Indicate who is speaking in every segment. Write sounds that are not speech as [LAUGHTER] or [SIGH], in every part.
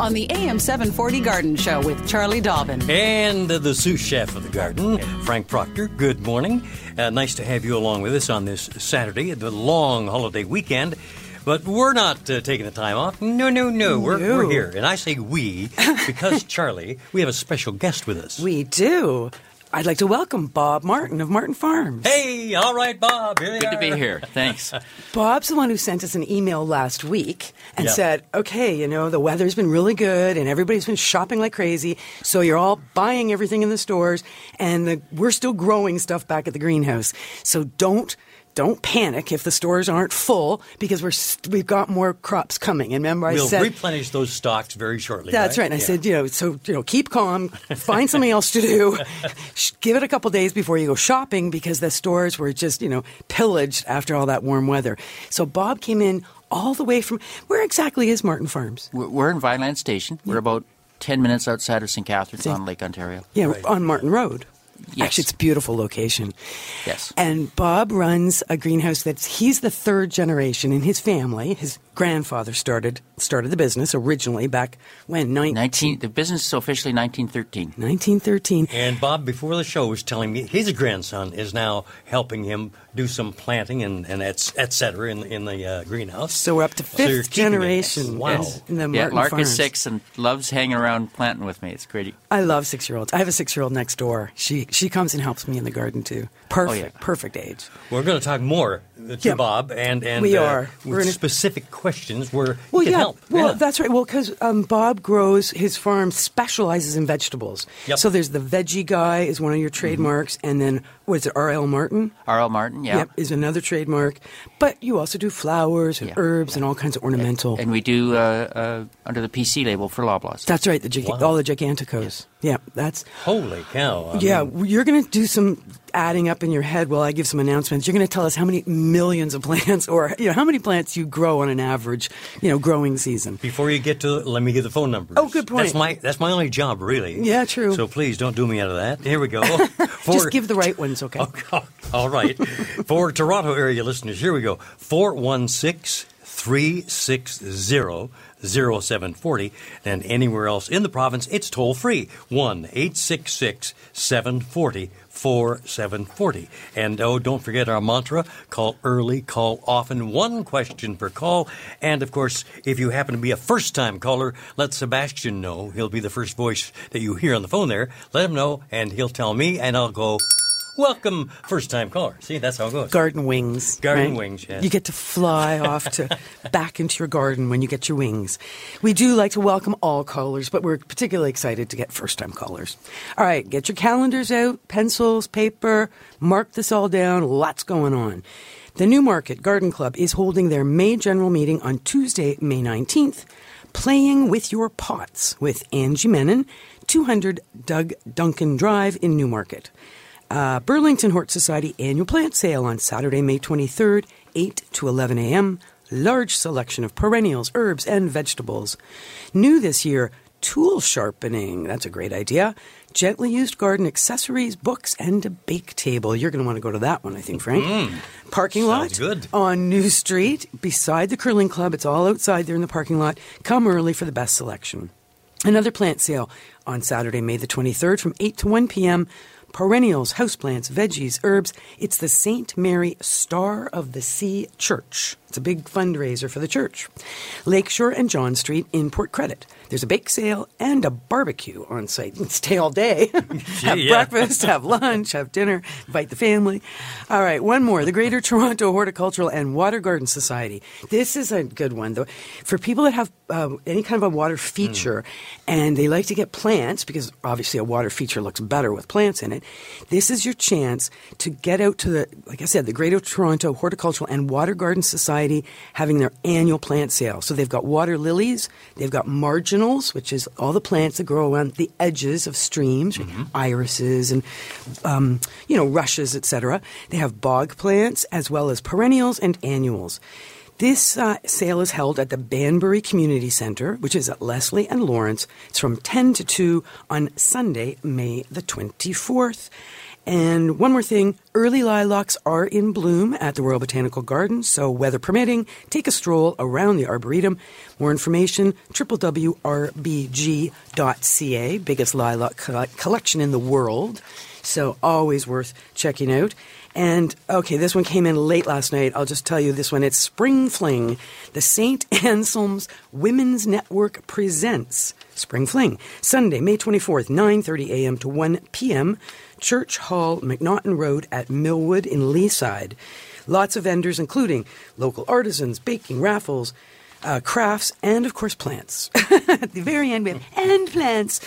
Speaker 1: On the AM 740 Garden Show with Charlie Dobbin.
Speaker 2: And uh, the sous chef of the garden, Frank Proctor. Good morning. Uh, nice to have you along with us on this Saturday, the long holiday weekend. But we're not uh, taking the time off. No, no, no. We're,
Speaker 3: No.
Speaker 2: we're here. And I say we because, [LAUGHS] Charlie, we have a special guest with us.
Speaker 3: We do. I'd like to welcome Bob Martin of Martin Farms.
Speaker 2: Hey, all right, Bob. Here they
Speaker 4: Good to be here. Thanks. [LAUGHS]
Speaker 3: Bob's the one who sent us an email last week and
Speaker 2: Yeah.
Speaker 3: said, okay, you know, the weather's been really good and everybody's been shopping like crazy. So you're all buying everything in the stores and the, we're still growing stuff back at the greenhouse. So don't. Don't panic if the stores aren't full because we're st- we've got more crops coming. And remember, I
Speaker 2: We'll
Speaker 3: said
Speaker 2: replenish those stocks very shortly.
Speaker 3: That's right. And I said, you know, so you know, keep calm, find something else to do. [LAUGHS] Give it a couple days before you go shopping because the stores were just, you know, pillaged after all that warm weather. So Bob came in all the way from where exactly is Martin Farms?
Speaker 4: We're we're in Vineland Station. We're about 10 minutes outside of St. Catharines on Lake Ontario.
Speaker 3: Yeah, on Martin Road.
Speaker 4: Yes.
Speaker 3: Actually, it's a beautiful location.
Speaker 4: Yes.
Speaker 3: And Bob runs a greenhouse that's he's the third generation in his family. His grandfather started started the business originally back when 19,
Speaker 4: 19, the business is officially 1913.
Speaker 3: 1913.
Speaker 2: And Bob, before the show, was telling me his grandson is now helping him do some planting and, and et, et cetera in, in the uh, greenhouse.
Speaker 3: So we're up to fifth
Speaker 2: keeping it.
Speaker 3: generation
Speaker 2: Wow.
Speaker 3: in- in the
Speaker 4: Yeah,
Speaker 3: Martin
Speaker 4: Lark
Speaker 3: Farms.
Speaker 4: is six and loves hanging around planting with me. It's great.
Speaker 3: I love six year olds. I have a six year old next door. She she comes and helps me in the garden too. Perfect,
Speaker 4: Oh, yeah.
Speaker 3: perfect age.
Speaker 2: We're going to talk more to
Speaker 3: Yeah.
Speaker 2: Bob and and
Speaker 3: We
Speaker 2: uh,
Speaker 3: are. We're
Speaker 2: with
Speaker 3: gonna-
Speaker 2: specific questions where
Speaker 3: Well,
Speaker 2: he can
Speaker 3: yeah.
Speaker 2: help.
Speaker 3: Well,
Speaker 2: Yeah.
Speaker 3: that's right. Well, because um, Bob grows his farm specializes in vegetables.
Speaker 2: Yep.
Speaker 3: So there's the veggie guy is one of your trademarks, and then what is it? R. L. Martin.
Speaker 4: R.L. Martin, yeah.
Speaker 3: Yep, is another trademark. But you also do flowers and
Speaker 4: Yeah.
Speaker 3: herbs and all kinds of ornamental.
Speaker 4: And we do uh, uh, under the PC label for Loblaws.
Speaker 3: that's right. The gig-
Speaker 2: Wow.
Speaker 3: all the giganticos. Yeah, that's
Speaker 2: Holy cow! I
Speaker 3: Yeah,
Speaker 2: mean,
Speaker 3: you're going to do some adding up in your head while I give some announcements. You're going to tell us how many millions of [LAUGHS] plants, or you know, how many plants you grow on an average, you know, growing season.
Speaker 2: Before you get to, let me give the phone numbers.
Speaker 3: Oh, good point.
Speaker 2: That's my that's my only job, really.
Speaker 3: Yeah, true.
Speaker 2: So please don't do me out of that. Here we go. [LAUGHS] [LAUGHS] For-
Speaker 3: Just give the right ones, okay?
Speaker 2: Oh, All right. For Toronto area listeners, here we go. 416 360 0740. And anywhere else in the province, it's toll free 1 866 740 4740. And oh, don't forget our mantra call early, call often, one question per call. And of course, if you happen to be a first time caller, let Sebastian know. He'll be the first voice that you hear on the phone there. Let him know, and he'll tell me, and I'll go. Welcome, first time caller. See, that's how it goes.
Speaker 3: Garden wings.
Speaker 2: Garden
Speaker 3: right?
Speaker 2: wings, yes.
Speaker 3: You get to fly off to [LAUGHS] back into your garden when you get your wings. We do like to welcome all callers, but we're particularly excited to get first time callers. All right, get your calendars out, pencils, paper, mark this all down. Lots going on. The Newmarket Garden Club is holding their May general meeting on Tuesday, May 19th. Playing with Your Pots with Angie Menon, 200 Doug Duncan Drive in Newmarket. Uh, Burlington Hort Society annual plant sale on Saturday, May 23rd, 8 to 11 a.m. Large selection of perennials, herbs, and vegetables. New this year, tool sharpening. That's a great idea. Gently used garden accessories, books, and a bake table. You're going to want to go to that one, I think, Frank. Parking lot
Speaker 2: good.
Speaker 3: on New Street beside the curling club. It's all outside there in the parking lot. Come early for the best selection. Another plant sale on Saturday, May the 23rd from 8 to 1 p.m. Perennials, houseplants, veggies, herbs. It's the St. Mary Star of the Sea Church. It's a big fundraiser for the church. Lakeshore and John Street in Port Credit. There's a bake sale and a barbecue on site. You [LAUGHS] can stay all day, [LAUGHS] have [LAUGHS]
Speaker 2: yeah.
Speaker 3: breakfast, have lunch, have dinner, invite the family. All right, one more. The Greater Toronto Horticultural and Water Garden Society. This is a good one, though. For people that have uh, any kind of a water feature and they like to get plants, because obviously a water feature looks better with plants in it, this is your chance to get out to the, like I said, the Greater Toronto Horticultural and Water Garden Society having their annual plant sale. So they've got water lilies, they've got marginals, which is all the plants that grow around the edges of streams, irises and um, you know rushes, etc. They have bog plants as well as perennials and annuals. This uh, sale is held at the Banbury Community Center, which is at Leslie and Lawrence. It's from 10 to 2 on Sunday, May the 24th. And one more thing early lilacs are in bloom at the Royal Botanical Gardens, so weather permitting, take a stroll around the Arboretum. More information www.rbg.ca, biggest lilac coll- collection in the world. So always worth checking out. And okay, this one came in late last night. I'll just tell you this one. It's Spring Fling. The St. [LAUGHS] Anselm's Women's Network presents Spring Fling. Sunday, May 24th, 9.30 a.m. to 1 p.m. Church Hall, McNaughton Road at Millwood in Leaside. Lots of vendors, including local artisans, baking, raffles, uh, crafts, and of course plants. [LAUGHS] At the very end, we have and plants.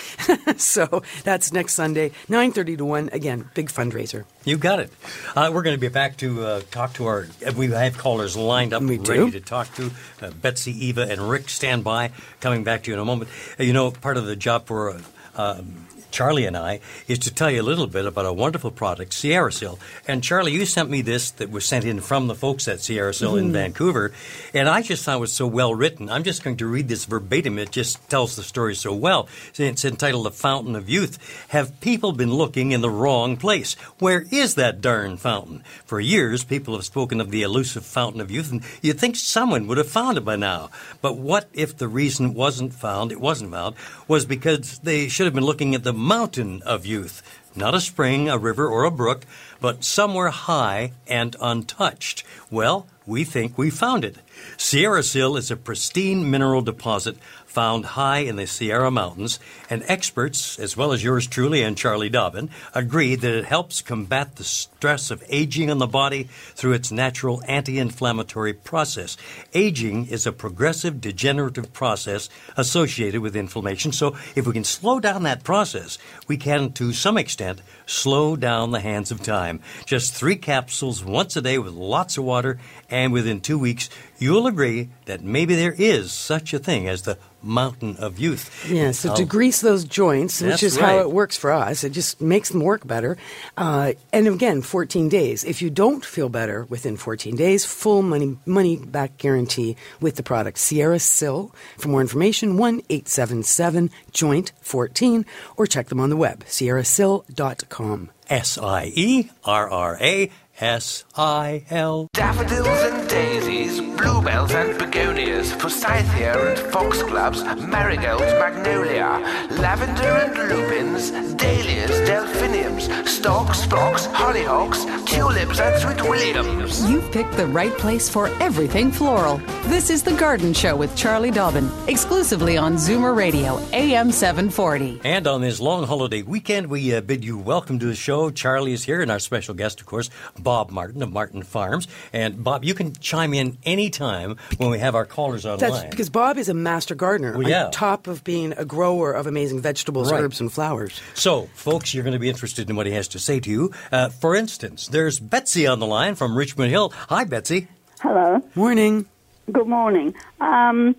Speaker 3: [LAUGHS] so that's next Sunday, 9.30 to 1. Again, big fundraiser.
Speaker 2: You got it. Uh, we're going to be back to uh, talk to our. We have callers lined up,
Speaker 3: We
Speaker 2: ready
Speaker 3: do.
Speaker 2: to talk to. Uh, Betsy, Eva, and Rick stand by. Coming back to you in a moment. Uh, you know, part of the job for uh, um, Charlie and I is to tell you a little bit about a wonderful product, Sierra Sil. And Charlie, you sent me this that was sent in from the folks at Sierra Sil in mm-hmm. Vancouver, and I just thought it was so well written. I'm just going to read this verbatim. It just tells the story so well. It's entitled "The Fountain of Youth." Have people been looking in the wrong place? Where is that darn fountain? For years, people have spoken of the elusive fountain of youth, and you'd think someone would have found it by now. But what if the reason wasn't found? It wasn't found was because they should have been looking at the mountain of youth, not a spring, a river, or a brook, but somewhere high and untouched. Well, we think we found it. Sierra Sil is a pristine mineral deposit found high in the Sierra Mountains, and experts, as well as yours truly and Charlie Dobbin, agree that it helps combat the stress of aging on the body through its natural anti inflammatory process. Aging is a progressive degenerative process associated with inflammation, so if we can slow down that process, we can, to some extent, slow down the hands of time. Just three capsules once a day with lots of water, and within two weeks, you'll agree that maybe there is such a thing as the mountain of youth.
Speaker 3: Yeah, so
Speaker 2: Oh,
Speaker 3: to grease those joints, which is how it works for us, it just makes them work better. Uh, and again, 14 days. If you don't feel better within 14 days, full money money back guarantee with the product Sierra Sil. For more information, 1 877 Joint 14 or check them on the web, sierrasil.com.
Speaker 2: S I E R R A S I L.
Speaker 5: Daffodils and daisies, bluebells and begonias, forsythia and foxgloves, marigolds, magnolia, lavender and lupins, dahlias, delphiniums, stalks, phlox, hollyhocks, tulips and sweet williams.
Speaker 1: You've picked the right place for everything floral. This is The Garden Show with Charlie Dobbin, exclusively on Zoomer Radio, AM 740.
Speaker 2: And on this long holiday weekend, we uh, bid you welcome to the show. Charlie is here, and our special guest, of course, Bob Martin of Martin Farms. And Bob, you can chime in anytime when we have our callers online.
Speaker 3: That's because Bob is a master gardener
Speaker 2: Well, yeah.
Speaker 3: on top of being a grower of amazing vegetables,
Speaker 2: Right.
Speaker 3: herbs, and flowers.
Speaker 2: So, folks, you're going to be interested in what he has to say to you. Uh, for instance, there's Betsy on the line from Richmond Hill. Hi, Betsy.
Speaker 6: Hello.
Speaker 3: Morning.
Speaker 6: Good morning. Um,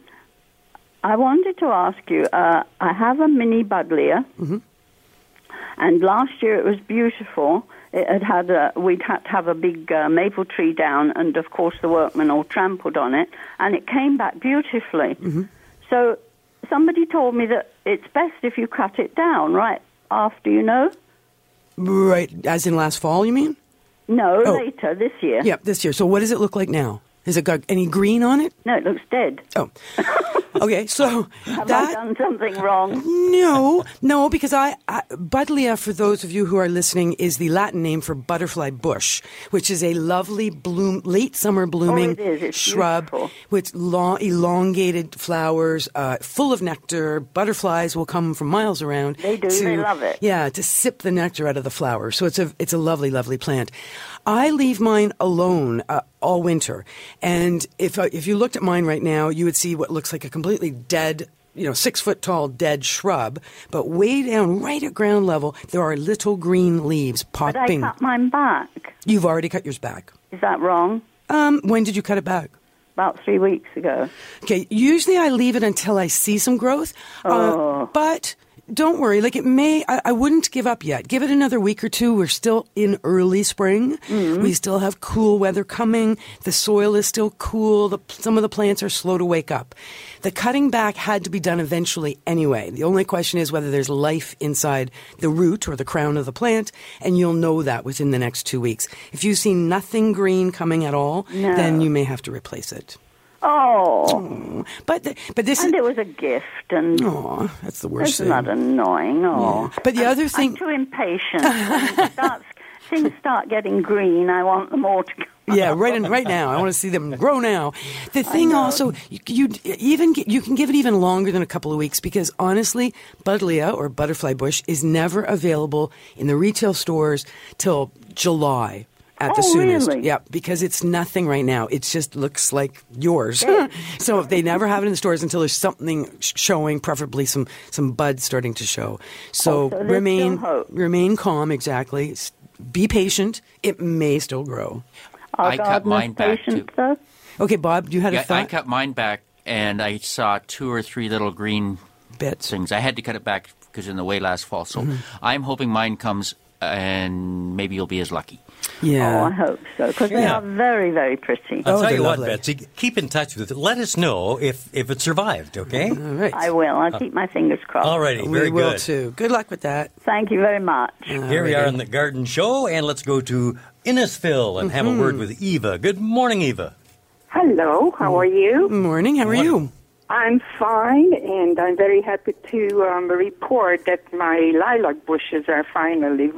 Speaker 6: I wanted to ask you. Uh, I have a mini buddleia, and last year it was beautiful. It had had a, we'd had to have a big uh, maple tree down, and of course the workmen all trampled on it, and it came back beautifully. So somebody told me that it's best if you cut it down right after, you know.
Speaker 3: Right, as in last fall, you mean?
Speaker 6: No,
Speaker 3: Oh.
Speaker 6: later this year.
Speaker 3: Yep, this year. So what does it look like now? Has it got any green on it?
Speaker 6: No, it looks dead.
Speaker 3: Oh. Okay, [LAUGHS] so
Speaker 6: Have
Speaker 3: that
Speaker 6: I done something wrong?
Speaker 3: No, no, because I, I Buddleia, for those of you who are listening, is the Latin name for butterfly bush, which is a lovely bloom, late summer blooming
Speaker 6: Oh, it is. It's
Speaker 3: shrub
Speaker 6: beautiful.
Speaker 3: with long, elongated flowers, uh, full of nectar. Butterflies will come from miles around.
Speaker 6: They do.
Speaker 3: To,
Speaker 6: They love it.
Speaker 3: Yeah, to sip the nectar out of the flower. So it's a it's a lovely, lovely plant. I leave mine alone uh, all winter, and if uh, if you looked at mine right now, you would see what looks like a completely dead. You know, six foot tall dead shrub, but way down, right at ground level, there are little green leaves popping.
Speaker 6: But I cut mine back.
Speaker 3: You've already cut yours back.
Speaker 6: Is that wrong?
Speaker 3: Um, when did you cut it back?
Speaker 6: About three weeks ago.
Speaker 3: Okay, usually I leave it until I see some growth. Uh, but don't worry, like it may, I, I wouldn't give up yet. Give it another week or two. We're still in early spring. Mm-hmm. We still have cool weather coming. The soil is still cool. The, some of the plants are slow to wake up. The cutting back had to be done eventually anyway. The only question is whether there's life inside the root or the crown of the plant, and you'll know that within the next two weeks. If you see nothing green coming at all,
Speaker 6: No.
Speaker 3: then you may have to replace it.
Speaker 6: Oh,
Speaker 3: But th- but this
Speaker 6: and
Speaker 3: is
Speaker 6: it was a gift, and
Speaker 3: oh, that's the worst thing.
Speaker 6: that annoying? Oh,
Speaker 3: Yeah. But the other thing, I'm
Speaker 6: too impatient. Starts, [LAUGHS] things start getting green. I want them all to go.
Speaker 3: yeah, right in, right now. I want to see them grow now. The thing also, you, you even get, you can give it even longer than a couple of weeks because honestly, Buddleia or butterfly bush is never available in the retail stores till July. At the
Speaker 6: Oh,
Speaker 3: soonest,
Speaker 6: really?
Speaker 3: yeah, because it's nothing right now. It just looks like yours. [LAUGHS] so they never have it in the stores until there's something showing, preferably some some buds starting to show. So,
Speaker 6: Oh, so
Speaker 3: remain remain calm. Exactly. Be patient. It may still grow.
Speaker 6: Our
Speaker 4: I cut mine back, too.
Speaker 6: though.
Speaker 3: Okay, Bob, you had a
Speaker 4: Yeah, I cut mine back, and I saw two or three little green
Speaker 3: Bits.
Speaker 4: things. I had to cut it back because in the way last fall. So
Speaker 3: Mm-hmm.
Speaker 4: I'm hoping mine comes, and maybe you'll be as lucky.
Speaker 3: Yeah.
Speaker 6: Oh, I hope so because they
Speaker 2: Yeah.
Speaker 6: are very, very pretty.
Speaker 2: I'll
Speaker 3: Oh,
Speaker 2: tell
Speaker 3: they're
Speaker 2: you what. Betsy, keep in touch with it. Let us know if, if it survived, okay?
Speaker 3: All right.
Speaker 6: I will. I'll keep my fingers crossed.
Speaker 2: All righty,
Speaker 3: we will
Speaker 2: good.
Speaker 3: too. Good luck with that.
Speaker 6: Thank you very much.
Speaker 2: Here we are in the garden show, and let's go to Innisfil and have a
Speaker 3: Mm-hmm.
Speaker 2: word with Eva. Good morning, Eva.
Speaker 7: Hello, how are you?
Speaker 3: Morning. How are you?
Speaker 7: I'm fine, and I'm very happy to um, report that my lilac bushes are finally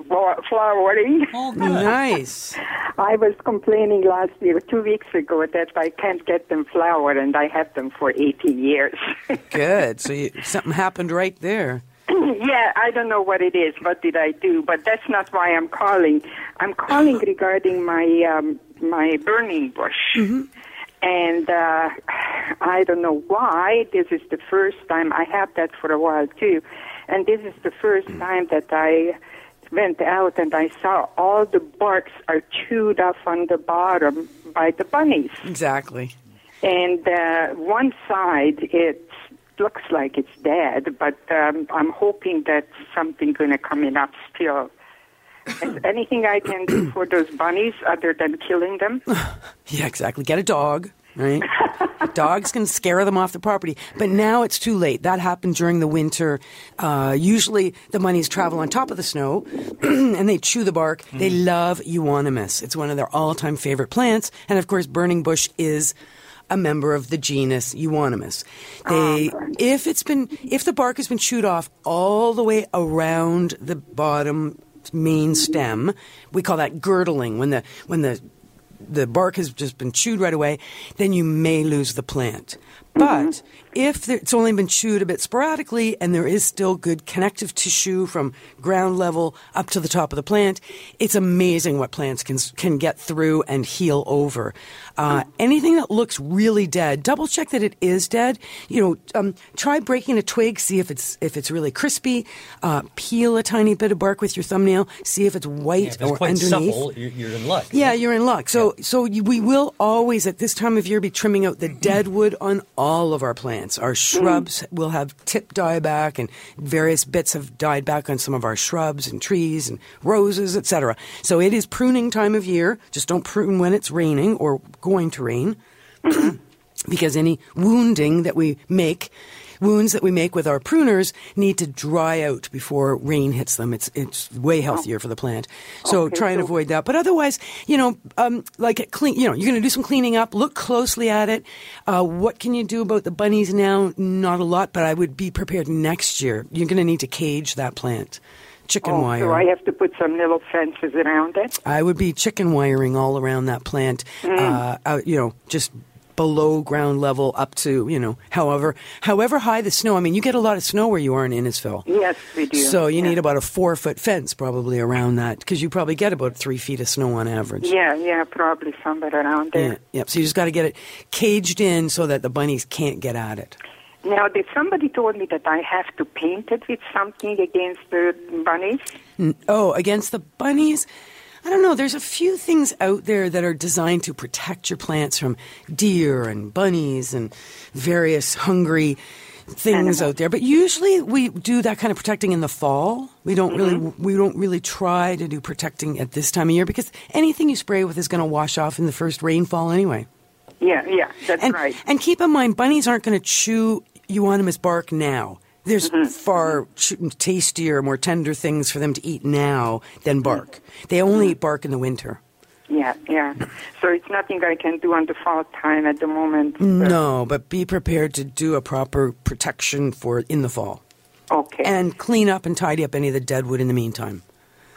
Speaker 7: flowering. [LAUGHS]
Speaker 3: Nice.
Speaker 7: I was complaining last year, two weeks ago, that I can't get them flowered, and I had them for 18 years. [LAUGHS]
Speaker 3: Good. So you, something happened right there. [CLEARS THROAT]
Speaker 7: yeah, I don't know what it is. What did I do? But that's not why I'm calling. I'm calling [SIGHS] regarding my um, my burning bush. And uh, I don't know why. This is the first time I have that for a while too, and this is the first time that I went out and I saw all the barks are chewed off on the bottom by the bunnies
Speaker 3: Exactly.
Speaker 7: and uh, one side it looks like it's dead, but um, I'm hoping that something going to come in up still. Is anything I can do for those bunnies other than killing them? [LAUGHS]
Speaker 3: Yeah, exactly. Get a dog, right? [LAUGHS] Dogs can scare them off the property. But now it's too late. That happened during the winter. Uh, usually the bunnies travel on top of the snow [CLEARS THROAT] and they chew the bark. They love euonymus. It's one of their all time favorite plants. And of course, burning bush is a member of the genus Euonymus. They, if it's been, if the bark has been chewed off all the way around the bottom main stem, we call that girdling. When the when the the bark has just been chewed right away, then you may lose the plant. But if there, it's only been chewed a bit sporadically and there is still good connective tissue from ground level up to the top of the plant, it's amazing what plants can can get through and heal over. Uh, anything that looks really dead, double check that it is dead. You know, um, try breaking a twig, see if it's if it's really crispy. Uh, peel a tiny bit of bark with your thumbnail, see if it's white
Speaker 2: If it's
Speaker 3: or
Speaker 2: quite
Speaker 3: underneath.
Speaker 2: supple, you're, you're in luck.
Speaker 3: Yeah, you're in luck. So, so you, we will always at this time of year be trimming out the dead wood on all of our plants. Our shrubs will have tip dieback, and various bits have died back on some of our shrubs and trees and roses, etc. So it is pruning time of year. Just don't prune when it's raining or going to rain. [CLEARS THROAT] because any wounding that we make wounds that we make with our pruners need to dry out before rain hits them. It's it's way healthier for the plant. So
Speaker 7: Okay,
Speaker 3: try and
Speaker 7: so-
Speaker 3: avoid that. But otherwise, you know, um, like clean. You know, you're going to do some cleaning up. Look closely at it. Uh, what can you do about the bunnies now? Not a lot, but I would be prepared next year. You're going to need to cage that plant. Chicken
Speaker 7: Oh,
Speaker 3: wire.
Speaker 7: so I have to put some little fences around it.
Speaker 3: I would be chicken wiring all around that plant,
Speaker 7: Mm.
Speaker 3: uh, out, you know, just below ground level up to, you know, however however high the snow. I mean, you get a lot of snow where you are in Innisfil.
Speaker 7: Yes, we do.
Speaker 3: So you
Speaker 7: yeah.
Speaker 3: need about a four foot fence probably around that because you probably get about three feet of snow on average.
Speaker 7: Yeah, yeah, probably somewhere around there.
Speaker 3: Yeah, yep. So you just got to get it caged in so that the bunnies can't get at it.
Speaker 7: Now, did somebody told me that I have to paint it with something against the bunnies?
Speaker 3: Oh, against the bunnies? I don't know. There's a few things out there that are designed to protect your plants from deer and bunnies and various hungry things out there. But usually we do that kind of protecting in the fall. We don't really mm-hmm. we don't really try to do protecting at this time of year because anything you spray with is going to wash off in the first rainfall anyway.
Speaker 7: Yeah, yeah, that's
Speaker 3: And
Speaker 7: right.
Speaker 3: and keep in mind bunnies aren't going to chew euonymus bark now. There's
Speaker 7: Mm-hmm.
Speaker 3: far tastier, more tender things for them to eat now than bark. They
Speaker 7: Mm-hmm.
Speaker 3: only eat bark in the winter.
Speaker 7: Yeah, yeah. So it's nothing I can do on the fall time at the moment.
Speaker 3: No, but be prepared to do a proper protection for in the fall.
Speaker 7: Okay.
Speaker 3: And clean up and tidy up any of the dead wood in the meantime.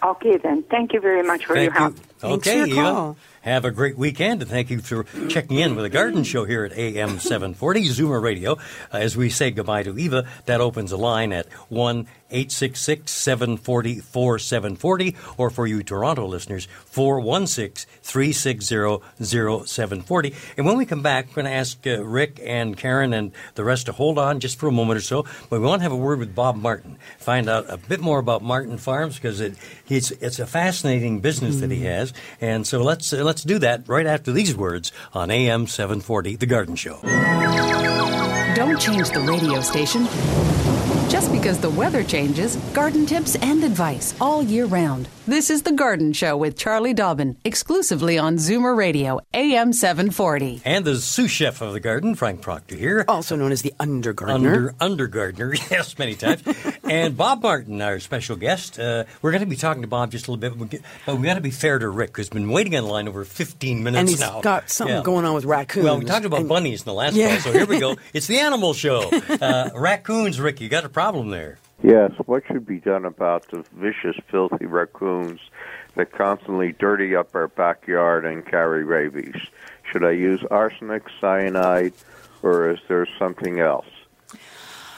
Speaker 7: okay, then. Thank you very much for your help.
Speaker 2: you.
Speaker 3: Thanks
Speaker 2: okay, Eva. Have a great weekend, and thank you for checking in with the Garden Show here at AM 740 Zoomer Radio. Uh, as we say goodbye to Eva, that opens a line at 1 866 740 4740, or for you Toronto listeners, 416 360 0740. And when we come back, we're going to ask uh, Rick and Karen and the rest to hold on just for a moment or so. But we want to have a word with Bob Martin, find out a bit more about Martin Farms because it, it's, it's a fascinating business that he has. And so let's, uh, let's do that right after these words on AM 740, The Garden Show.
Speaker 1: Don't change the radio station. Just because the weather changes, garden tips and advice all year round. This is The Garden Show with Charlie Dobbin, exclusively on Zoomer Radio, AM 740.
Speaker 2: And the sous chef of the garden, Frank Proctor here.
Speaker 3: Also known as the undergardener.
Speaker 2: Under undergardener, [LAUGHS] yes, many times, and Bob Martin, our special guest. Uh, we're going to be talking to Bob just a little bit, but we get- but we got to be fair to Rick, who's been waiting in line over 15 minutes
Speaker 3: and he's
Speaker 2: now.
Speaker 3: got something
Speaker 2: Yeah.
Speaker 3: going on with raccoons.
Speaker 2: Well, we talked about
Speaker 3: And-
Speaker 2: bunnies in the last
Speaker 3: Yeah.
Speaker 2: call, so here we go. [LAUGHS] It's the animal show. Uh, raccoons, Rick, you got a problem there.
Speaker 8: Yes, what should be done about the vicious, filthy raccoons that constantly dirty up our backyard and carry rabies? Should I use arsenic, cyanide, or is there something else?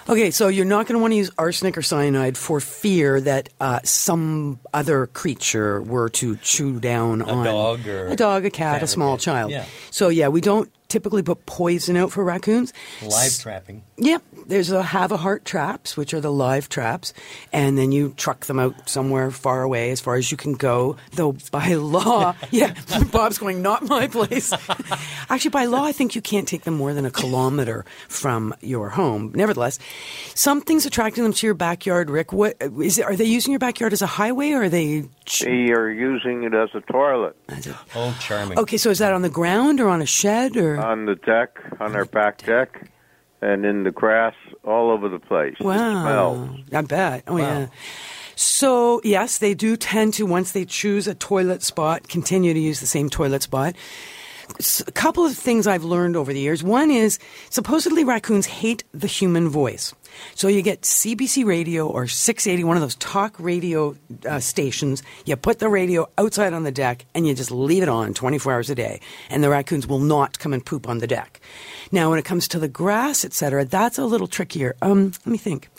Speaker 3: Okay, so you're not going to want to use arsenic or cyanide for fear that uh, some other creature were to chew down on
Speaker 2: dog or
Speaker 3: a dog, a cat,
Speaker 2: cat
Speaker 3: a small
Speaker 2: cat.
Speaker 3: child.
Speaker 2: Yeah.
Speaker 3: So yeah, we don't typically put poison out for raccoons.
Speaker 2: Live trapping.
Speaker 3: Yep, there's a have a heart traps, which are the live traps, and then you truck them out somewhere far away, as far as you can go. Though by [LAUGHS] law, [LAUGHS] yeah, [LAUGHS] Bob's going not my place. Actually, by law, I think you can't take them more than a kilometer from your home. Nevertheless, something's attracting them to your backyard. Rick, what is it? Are they using your backyard as a highway, or are they?
Speaker 8: They are using it as a toilet
Speaker 2: Oh, charming.
Speaker 3: Okay, so is that on the ground or on a shed or?
Speaker 8: On the deck, on our back deck, and in the grass all over the place.
Speaker 3: Wow. I bet. Oh,
Speaker 2: Wow.
Speaker 3: yeah. So, yes, they do tend to, once they choose a toilet spot, continue to use the same toilet spot. A couple of things I've learned over the years. One is supposedly raccoons hate the human voice. So you get CBC radio or 680, one of those talk radio uh, stations. You put the radio outside on the deck and you just leave it on 24 hours a day. And the raccoons will not come and poop on the deck. Now, when it comes to the grass, et cetera, that's a little trickier. Um, let me think.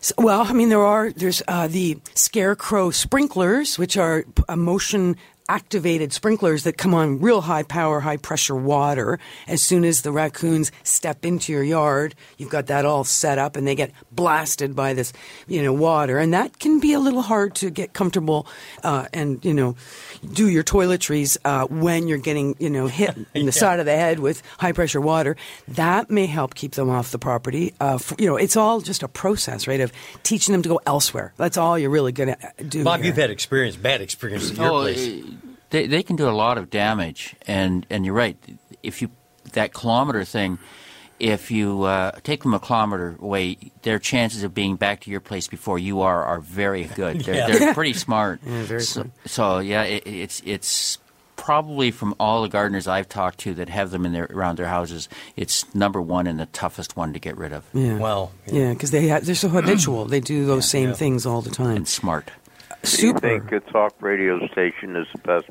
Speaker 3: So- well, I mean, there are there's uh, the scarecrow sprinklers, which are uh, motion activated sprinklers that come on real high power, high pressure water. As soon as the raccoons step into your yard, you've got that all set up, and they get blasted by this, you know, water, and that can be a little hard to get comfortable uh, and you know do your toiletries uh, when you're getting you know hit [LAUGHS] in the side of the head with high pressure water. That may help keep them off the property. Uh, f you know, it's all just a process, right, of teaching them to go elsewhere. That's all you're really going to do.
Speaker 2: Bob,
Speaker 3: here.
Speaker 2: you've had experience, bad experience at your
Speaker 4: Oh,
Speaker 2: place.
Speaker 4: They they can do a lot of damage, and and you're right. If you that kilometer thing. If you uh, take them a kilometer away, their chances of being back to your place before you are are very good. [LAUGHS] They're,
Speaker 2: Yeah.
Speaker 4: they're pretty smart. [LAUGHS]
Speaker 3: Yeah, very
Speaker 4: so,
Speaker 3: smart.
Speaker 4: so yeah, it, it's it's probably from all the gardeners I've talked to that have them in their around their houses, it's number one and the toughest one to get rid of.
Speaker 3: Yeah.
Speaker 2: Well,
Speaker 3: Yeah, because they ha- they're so habitual. They do those same things all the time.
Speaker 4: And smart.
Speaker 8: Do you think a talk radio station is the best?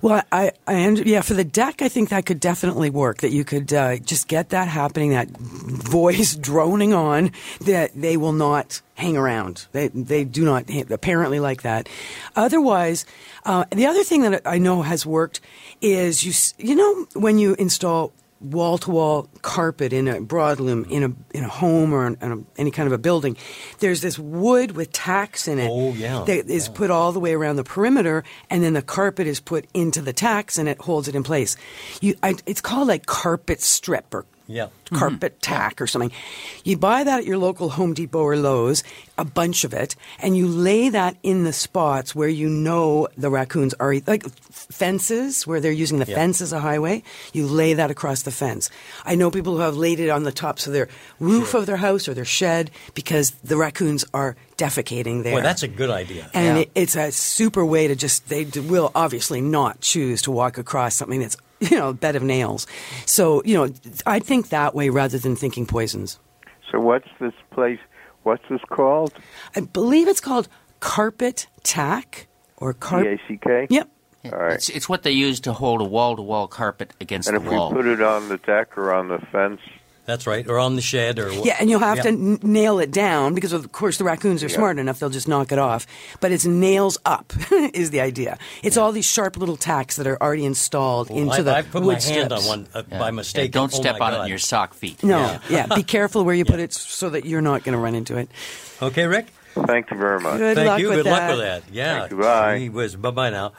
Speaker 3: Well, I, I, yeah, for the deck, I think that could definitely work. That you could uh, just get that happening, that voice [LAUGHS] droning on. That they will not hang around. They, they do not apparently like that. Otherwise, uh, the other thing that I know has worked is you, you know, when you install wall to wall carpet in a broadloom in a in a home or in, in a, any kind of a building, there's this wood with tacks in it
Speaker 2: Oh, yeah.
Speaker 3: that is put all the way around the perimeter, and then the carpet is put into the tacks, and it holds it in place. You, I, it's called like carpet strip or
Speaker 2: Yeah. Mm-hmm.
Speaker 3: carpet tack or something. You buy that at your local Home Depot or Lowe's, a bunch of it, and you lay that in the spots where you know the raccoons are, like fences where they're using the
Speaker 2: Yeah.
Speaker 3: fence as a highway. You lay that across the fence. I know people who have laid it on the tops of their roof of their house or their shed because the raccoons are defecating there.
Speaker 2: Well, that's a good idea.
Speaker 3: And
Speaker 4: Yeah.
Speaker 3: it, it's a super way to just, they will obviously not choose to walk across something that's, you know, a bed of nails. So, you know, I think that way rather than thinking poisons.
Speaker 8: So what's this place? What's this called?
Speaker 3: I believe it's called carpet tack or
Speaker 8: C
Speaker 3: carpet.
Speaker 8: A C K.
Speaker 3: Yep.
Speaker 8: All right.
Speaker 4: It's, it's what they use to hold a wall to wall carpet against
Speaker 8: And
Speaker 4: the
Speaker 8: if we
Speaker 4: wall.
Speaker 8: put it on the deck or on the fence,
Speaker 2: That's right. Or on the shed or
Speaker 3: Yeah, and you'll have
Speaker 2: Yeah.
Speaker 3: to n- nail it down because, of course, the raccoons are
Speaker 8: Yeah.
Speaker 3: smart enough; they'll just knock it off. But it's nails up [LAUGHS] is the idea. It's all these sharp little tacks that are already installed into
Speaker 2: I,
Speaker 3: the
Speaker 2: I put
Speaker 3: wood
Speaker 2: my hand on one uh,
Speaker 4: Yeah.
Speaker 2: by
Speaker 4: Yeah,
Speaker 2: mistake.
Speaker 4: don't
Speaker 2: Oh,
Speaker 4: step
Speaker 2: my
Speaker 4: on it in your sock feet.
Speaker 3: No,
Speaker 2: Yeah.
Speaker 3: yeah. Be [LAUGHS] careful where you put it so that you're not going to run into it.
Speaker 2: Okay, Rick.
Speaker 8: thank you very much.
Speaker 3: Good
Speaker 2: Thank
Speaker 3: luck
Speaker 2: you.
Speaker 3: with
Speaker 2: Good
Speaker 3: that.
Speaker 2: luck with that. Yeah.
Speaker 8: Thank you. Bye.
Speaker 2: Gee whiz. Bye bye now.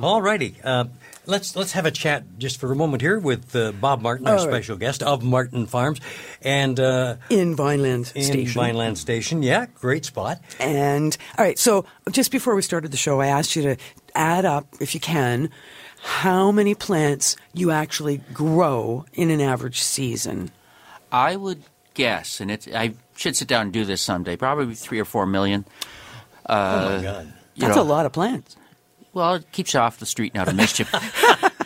Speaker 2: All righty. Uh, let's let's have a chat just for a moment here with uh, Bob Martin, our
Speaker 3: All right.
Speaker 2: special guest of Martin Farms, and uh,
Speaker 3: In Vineland Station.
Speaker 2: in
Speaker 3: Station.
Speaker 2: Vineland Station. Yeah, great spot.
Speaker 3: And all right, so just before we started the show, I asked you to add up, if you can, how many plants you actually grow in an average season.
Speaker 4: I would guess, and it's, I should sit down and do this someday, probably three or four million.
Speaker 2: oh
Speaker 4: Uh,
Speaker 2: my God.
Speaker 3: That's
Speaker 4: know,
Speaker 3: a lot of plants.
Speaker 4: Well, it keeps you off the street and out of mischief. [LAUGHS]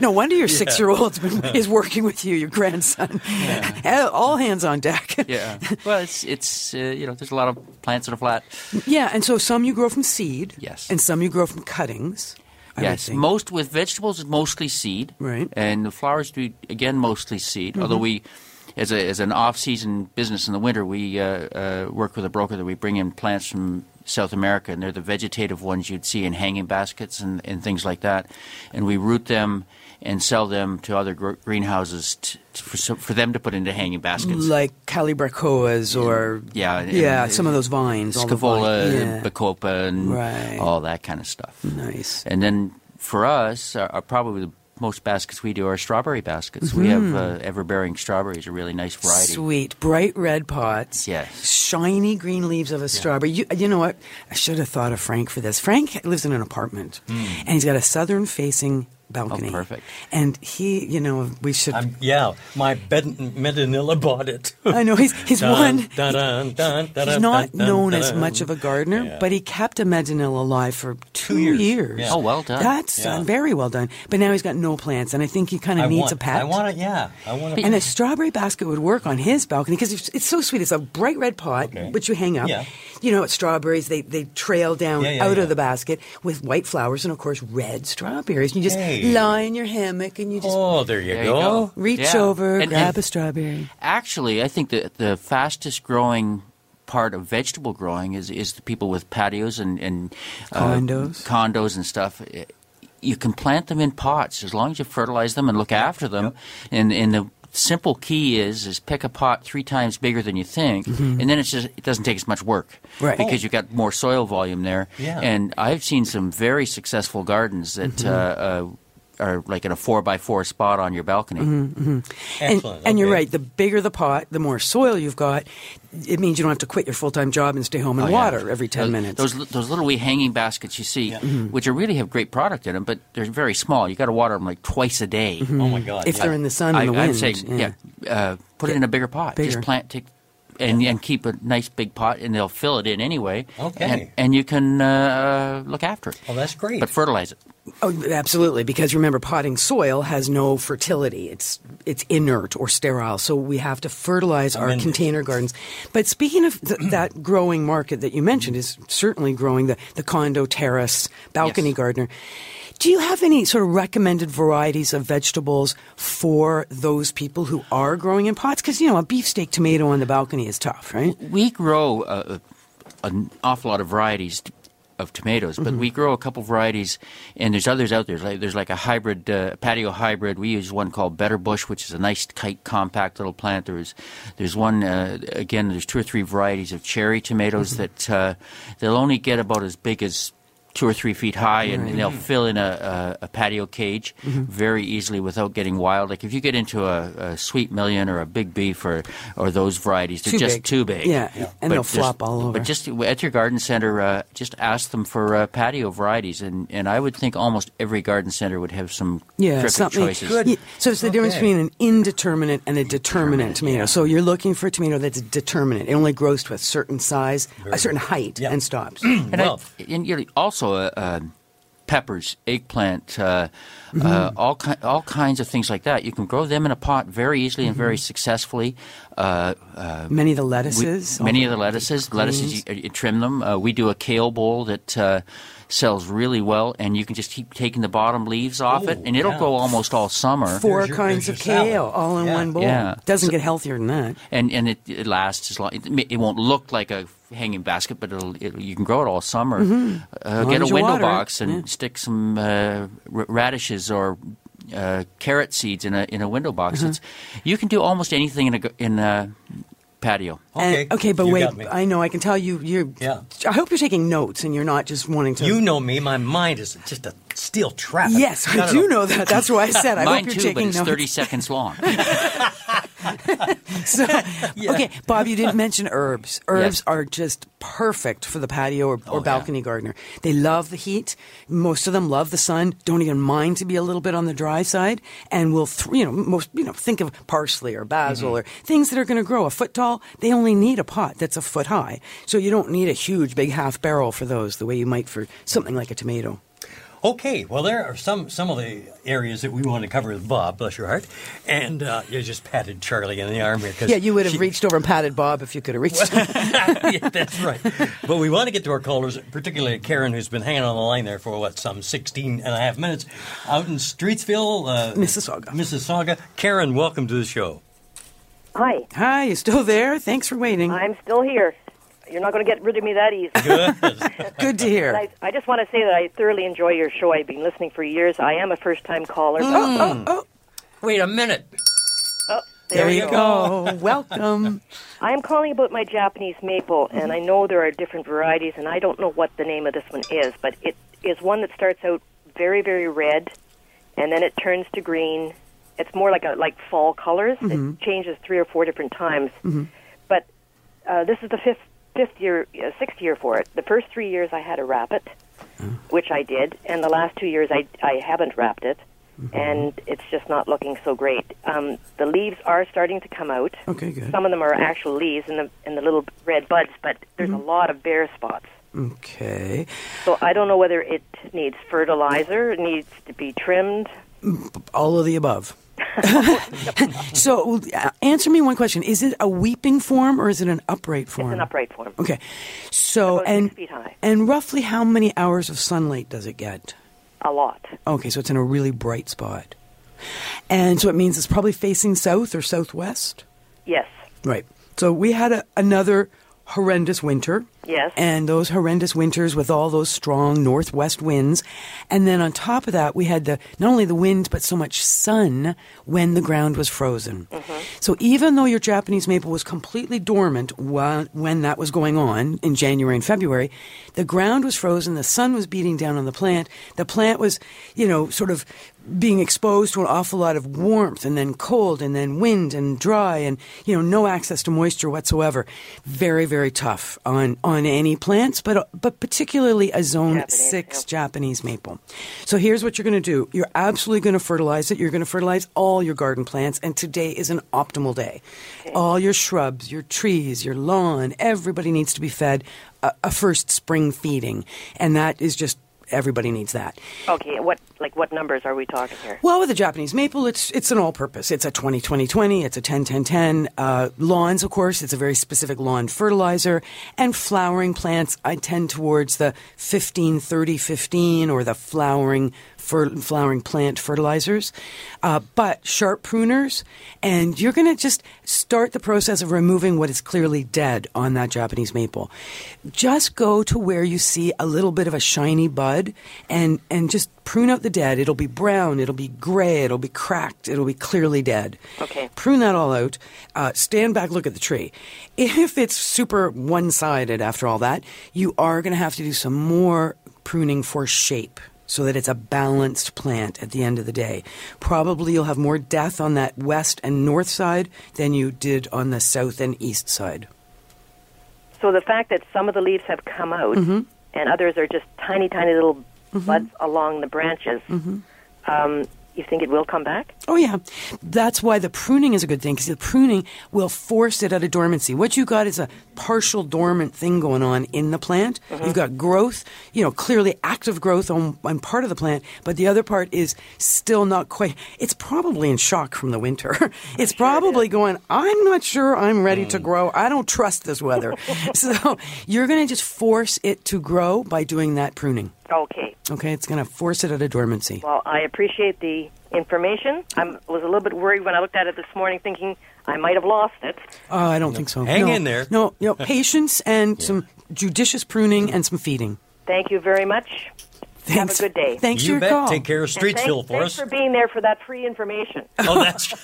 Speaker 3: No wonder your six-year-old is working with you, your grandson. All hands on deck. [LAUGHS]
Speaker 4: yeah. Well, it's it's uh, you know there's a lot of plants in a flat.
Speaker 3: Yeah, and so some you grow from seed.
Speaker 4: Yes.
Speaker 3: And some you grow from cuttings. I
Speaker 4: yes, most with vegetables it's mostly seed.
Speaker 3: Right.
Speaker 4: And the flowers do again mostly seed. Although we, as a as an off season business in the winter, we uh, uh, work with a broker that we bring in plants from South America, and they're the vegetative ones you'd see in hanging baskets and, and things like that. And we root them and sell them to other gr- greenhouses t- t- for so- for them to put into hanging baskets.
Speaker 3: like calibrachoas or
Speaker 4: Yeah, and-
Speaker 3: yeah,
Speaker 4: and-
Speaker 3: some of those vines, vine- yeah.
Speaker 4: Bacopa, and
Speaker 3: Right.
Speaker 4: all that kind of stuff.
Speaker 3: Nice.
Speaker 4: And then for us, uh, uh, probably the most baskets we do are strawberry baskets. We have uh, ever-bearing strawberries, a really nice variety.
Speaker 3: Mm-hmm. Sweet, bright red pots.
Speaker 4: Yes.
Speaker 3: Shiny green leaves of a strawberry. You, you know what? I should have thought of Frank for this. Frank lives in an apartment, and he's got a southern facing balcony.
Speaker 4: Oh, perfect.
Speaker 3: And he, you know, we should.
Speaker 2: I'm, yeah, my bed Medinilla bought it.
Speaker 3: I know he's he's
Speaker 2: Dun,
Speaker 3: one.
Speaker 2: dun, dun, dun, dun,
Speaker 3: He's
Speaker 2: dun,
Speaker 3: not
Speaker 2: dun,
Speaker 3: known
Speaker 2: dun,
Speaker 3: as
Speaker 2: dun.
Speaker 3: much of a gardener,
Speaker 2: Yeah.
Speaker 3: but he kept a Medinilla alive for two,
Speaker 2: years. Yeah.
Speaker 4: Oh, well done.
Speaker 3: That's
Speaker 2: Yeah.
Speaker 3: uh, very well done. But now he's got no plants, and I think he kind of needs
Speaker 2: want,
Speaker 3: a pet.
Speaker 2: I want it. Yeah, I want it.
Speaker 3: And a strawberry basket would work on his balcony because it's, it's so sweet. It's a bright red pot,
Speaker 2: Okay.
Speaker 3: which you hang up.
Speaker 2: Yeah.
Speaker 3: You know, strawberries, they, they trail down
Speaker 2: Yeah, yeah,
Speaker 3: out
Speaker 2: yeah.
Speaker 3: of the basket with white flowers and, of course, red strawberries. And you just
Speaker 2: Hey.
Speaker 3: lie in your hammock and you just
Speaker 2: Oh, there you
Speaker 4: There you
Speaker 2: go.
Speaker 4: go.
Speaker 3: reach
Speaker 4: Yeah.
Speaker 3: over,
Speaker 4: And-
Speaker 3: grab
Speaker 4: and-
Speaker 3: a strawberry.
Speaker 4: Actually, I think that the fastest growing part of vegetable growing is, is the people with patios and, and uh,
Speaker 3: Condos.
Speaker 4: condos and stuff. You can plant them in pots as long as you fertilize them and look after them. And, and the simple key is is pick a pot three times bigger than you think, and then it's just it doesn't take as much work
Speaker 3: Mm-hmm. Right.
Speaker 4: because you've got more soil volume there.
Speaker 2: Yeah.
Speaker 4: And I've seen some very successful gardens that
Speaker 3: Mm-hmm.
Speaker 4: uh, uh, are like in a four by four spot on your balcony.
Speaker 3: And,
Speaker 2: Excellent.
Speaker 3: and you're right. The bigger the pot, the more soil you've got. It means you don't have to quit your full time job and stay home and
Speaker 4: Oh, yeah.
Speaker 3: water every ten
Speaker 4: Those-
Speaker 3: minutes.
Speaker 4: Those those little wee hanging baskets you see,
Speaker 2: Mm-hmm.
Speaker 4: which are really have great product in them, but they're very small. You got to water them like twice a day.
Speaker 2: Oh my God.
Speaker 3: if
Speaker 2: yeah.
Speaker 3: they're in the sun and
Speaker 4: I,
Speaker 3: the
Speaker 4: I'd
Speaker 3: wind.
Speaker 4: say, yeah, uh, put it in a bigger pot.
Speaker 3: Bigger.
Speaker 4: Just plant, take, and and keep a nice big pot, and they'll fill it in anyway.
Speaker 2: Okay.
Speaker 4: and, and you can uh, look after it.
Speaker 2: Oh, that's great.
Speaker 4: But fertilize it.
Speaker 3: Oh, absolutely. Because remember, potting soil has no fertility. It's it's inert or sterile. So we have to fertilize our container gardens. But speaking of th- that growing market that you mentioned, is certainly growing the the condo terrace balcony
Speaker 4: Yes.
Speaker 3: gardener. Do you have any sort of recommended varieties of vegetables for those people who are growing in pots? Because you know, a beefsteak tomato on the balcony is tough, right?
Speaker 4: We grow uh, an awful lot of varieties of tomatoes, but we grow a couple varieties, and there's others out there. Like, there's like a hybrid, uh, patio hybrid. We use one called Better Bush, which is a nice, tight, compact little plant. There's, there's one uh, again. There's two or three varieties of cherry tomatoes that uh, they'll only get about as big as two or three feet high, and, and they'll fill in a, a, a patio cage very easily without getting wild. Like if you get into a, a sweet million or a big beef or, or those varieties, they're
Speaker 3: Too
Speaker 4: just
Speaker 3: big.
Speaker 4: too big.
Speaker 3: Yeah, Yeah. and they'll
Speaker 4: just-
Speaker 3: flop all over.
Speaker 4: But just at your garden center, uh, just ask them for uh, patio varieties, and, and I would think almost every garden center would have some
Speaker 3: Yeah,
Speaker 4: terrific
Speaker 3: something.
Speaker 4: choices.
Speaker 3: Yeah, so it's the difference between an indeterminate and a determinate tomato. So you're looking for a tomato that's determinate. It only grows to a certain size, a certain height,
Speaker 2: Yeah.
Speaker 3: and stops. [CLEARS THROAT]
Speaker 4: And, I-
Speaker 2: Well-
Speaker 4: and you know, also uh, uh, peppers, eggplant, uh,
Speaker 3: Mm-hmm.
Speaker 4: uh, all ki- all kinds of things like that. You can grow them in a pot very easily and
Speaker 3: Mm-hmm.
Speaker 4: very successfully. Uh, uh,
Speaker 3: Many of the lettuces. all
Speaker 4: many of the lettuces, lettuces you, you trim them. Uh, we do a kale bowl that uh, sells really well, and you can just keep taking the bottom leaves off it, and it'll
Speaker 2: yeah.
Speaker 4: go almost all summer.
Speaker 3: Four
Speaker 2: your-
Speaker 3: kinds of
Speaker 2: salad.
Speaker 3: kale all in
Speaker 2: Yeah.
Speaker 3: one bowl.
Speaker 4: Yeah.
Speaker 3: Doesn't get healthier than that.
Speaker 4: and and it, it lasts as long. It, it won't look like a hanging basket, but it'll, it'll you can grow it all summer. Uh, get a window
Speaker 3: water it,
Speaker 4: box and
Speaker 3: yeah.
Speaker 4: stick some uh, r- radishes or uh, carrot seeds in a in a window box. It's, you can do almost anything in a g- in a patio.
Speaker 2: Okay.
Speaker 3: And- okay, but
Speaker 2: You
Speaker 3: wait. I know. I can tell you. You.
Speaker 2: Yeah.
Speaker 3: I hope you're taking notes and you're not just wanting to.
Speaker 2: You know me. My mind is just a steel trap.
Speaker 3: Yes, I do know that. That's why I said I
Speaker 4: Mine
Speaker 3: hope you're
Speaker 4: too, but
Speaker 3: taking
Speaker 4: it's
Speaker 3: notes.
Speaker 4: thirty seconds long. [LAUGHS] [LAUGHS]
Speaker 3: So, okay, Bob, you didn't mention herbs. Herbs
Speaker 4: Yes.
Speaker 3: are just perfect for the patio or, or
Speaker 2: Oh, yeah.
Speaker 3: balcony gardener. They love the heat. Most of them love the sun. Don't even mind to be a little bit on the dry side, and will th- you know most you know think of parsley or basil
Speaker 2: Mm-hmm.
Speaker 3: or things that are going to grow a foot tall. They only need a pot that's a foot high, so you don't need a huge big half barrel for those the way you might for something like a tomato.
Speaker 2: Okay, well, there are some some of the areas that we want to cover with Bob, bless your heart. And uh, you just patted Charlie in the arm here. 'cause
Speaker 3: Yeah, you would have
Speaker 2: she-
Speaker 3: reached over and patted Bob if you could have reached. him. [LAUGHS]
Speaker 2: yeah, that's right. But we want to get to our callers, particularly Karen, who's been hanging on the line there for, what, some 16 and a half minutes out in Streetsville, uh,
Speaker 3: Mississauga.
Speaker 2: Mississauga. Karen, welcome to the show.
Speaker 9: Hi,
Speaker 3: Hi, you still there? Thanks for waiting.
Speaker 9: I'm still here. You're not going to get rid of me that easy.
Speaker 2: Good. [LAUGHS]
Speaker 3: Good to hear.
Speaker 9: I, I just want to say that I thoroughly enjoy your show. I've been listening for years. I am a first-time caller. Mm.
Speaker 3: Oh, oh, oh,
Speaker 2: Wait a minute.
Speaker 9: Oh,
Speaker 3: there you go. Welcome. [LAUGHS]
Speaker 9: I am calling about my Japanese maple, and I know there are different varieties, and I don't know what the name of this one is, but it is one that starts out very, very red, and then it turns to green. It's more like a like fall colors. Mm-hmm. It changes three or four different times. Mm-hmm. But uh, this is the fifth fifth year, uh, sixth year for it. The first three years I had to wrap it, which I did, and the last two years I I haven't wrapped it, and it's just not looking so great. Um, the leaves are starting to come out.
Speaker 3: Okay, good.
Speaker 9: Some of them are actual leaves in the in the little red buds, but there's a lot of bare spots.
Speaker 3: Okay.
Speaker 9: So I don't know whether it needs fertilizer, it needs to be trimmed.
Speaker 3: All of the above. [LAUGHS] so, uh, answer me one question: Is it a weeping form or is it an upright form?
Speaker 9: It's an upright form.
Speaker 3: Okay. So, and
Speaker 9: six feet high.
Speaker 3: and roughly how many hours of sunlight does it get?
Speaker 9: A lot.
Speaker 3: Okay, so it's in a really bright spot, and so it means it's probably facing south or southwest.
Speaker 9: Yes.
Speaker 3: Right. So we had a, another horrendous winter.
Speaker 9: Yes.
Speaker 3: And those horrendous winters with all those strong northwest winds. And then on top of that, we had the, not only the wind, but so much sun when the ground was frozen. Mm-hmm. So even though your Japanese maple was completely dormant while, when that was going on in January and February, the ground was frozen, the sun was beating down on the plant, the plant was, you know, sort of being exposed to an awful lot of warmth and then cold and then wind and dry and you know no access to moisture whatsoever very very tough on on any plants but but particularly a zone
Speaker 9: Japanese,
Speaker 3: 6
Speaker 9: yeah.
Speaker 3: Japanese maple. So here's what you're going to do. You're absolutely going to fertilize it. You're going to fertilize all your garden plants and today is an optimal day. All your shrubs your trees your lawn everybody needs to be fed a, a first spring feeding and that is just everybody needs that
Speaker 9: Okay, what like what numbers are we talking here?
Speaker 3: well, with the Japanese maple, it's it's an all-purpose. It's a 20-20-20. It's a 10-10-10. Uh, lawns, of course, it's a very specific lawn fertilizer. And flowering plants, I tend towards the 15-30-15 or the flowering fer- flowering plant fertilizers. Uh, but sharp pruners, and you're going to just start the process of removing what is clearly dead on that Japanese maple. Just go to where you see a little bit of a shiny bud and, and just prune out the dead. It'll be brown, it'll be gray, it'll be cracked, it'll be clearly dead.
Speaker 9: Okay.
Speaker 3: Prune that all out. Uh, stand back, look at the tree. If it's super one sided after all that, you are going to have to do some more pruning for shape so that it's a balanced plant at the end of the day. Probably you'll have more death on that west and north side than you did on the south and east side.
Speaker 9: So the fact that some of the leaves have come out
Speaker 3: Mm-hmm.
Speaker 9: and others are just tiny, tiny little buds along the branches,
Speaker 3: Mm-hmm.
Speaker 9: um, you think it will come back?
Speaker 3: Oh, yeah. That's why the pruning is a good thing because the pruning will force it out of dormancy. What you got is a partial dormant thing going on in the plant. Mm-hmm. You've got growth, you know, clearly active growth on, on part of the plant, but the other part is still not quite. It's probably in shock from the winter. [LAUGHS] it's [LAUGHS] probably going, I'm not sure I'm ready to mm. grow. I don't trust this weather. [LAUGHS] so you're going to just force it to grow by doing that pruning.
Speaker 9: Okay.
Speaker 3: Okay, it's going to force it out of dormancy.
Speaker 9: Well, I appreciate the information. I was a little bit worried when I looked at it this morning, thinking I might have lost it.
Speaker 3: Oh, I don't think so.
Speaker 2: Hang
Speaker 3: No.
Speaker 2: in there.
Speaker 3: No, no, [LAUGHS] patience and some judicious pruning and some feeding.
Speaker 9: Thank you very much.
Speaker 3: Thanks.
Speaker 9: Have a good day.
Speaker 3: Thanks
Speaker 2: you
Speaker 3: for your
Speaker 2: bet.
Speaker 3: call.
Speaker 2: Take care of
Speaker 9: And thanks,
Speaker 2: Streetsville for
Speaker 9: thanks
Speaker 2: us.
Speaker 9: Thanks for being there for that free information. [LAUGHS]
Speaker 2: oh, that's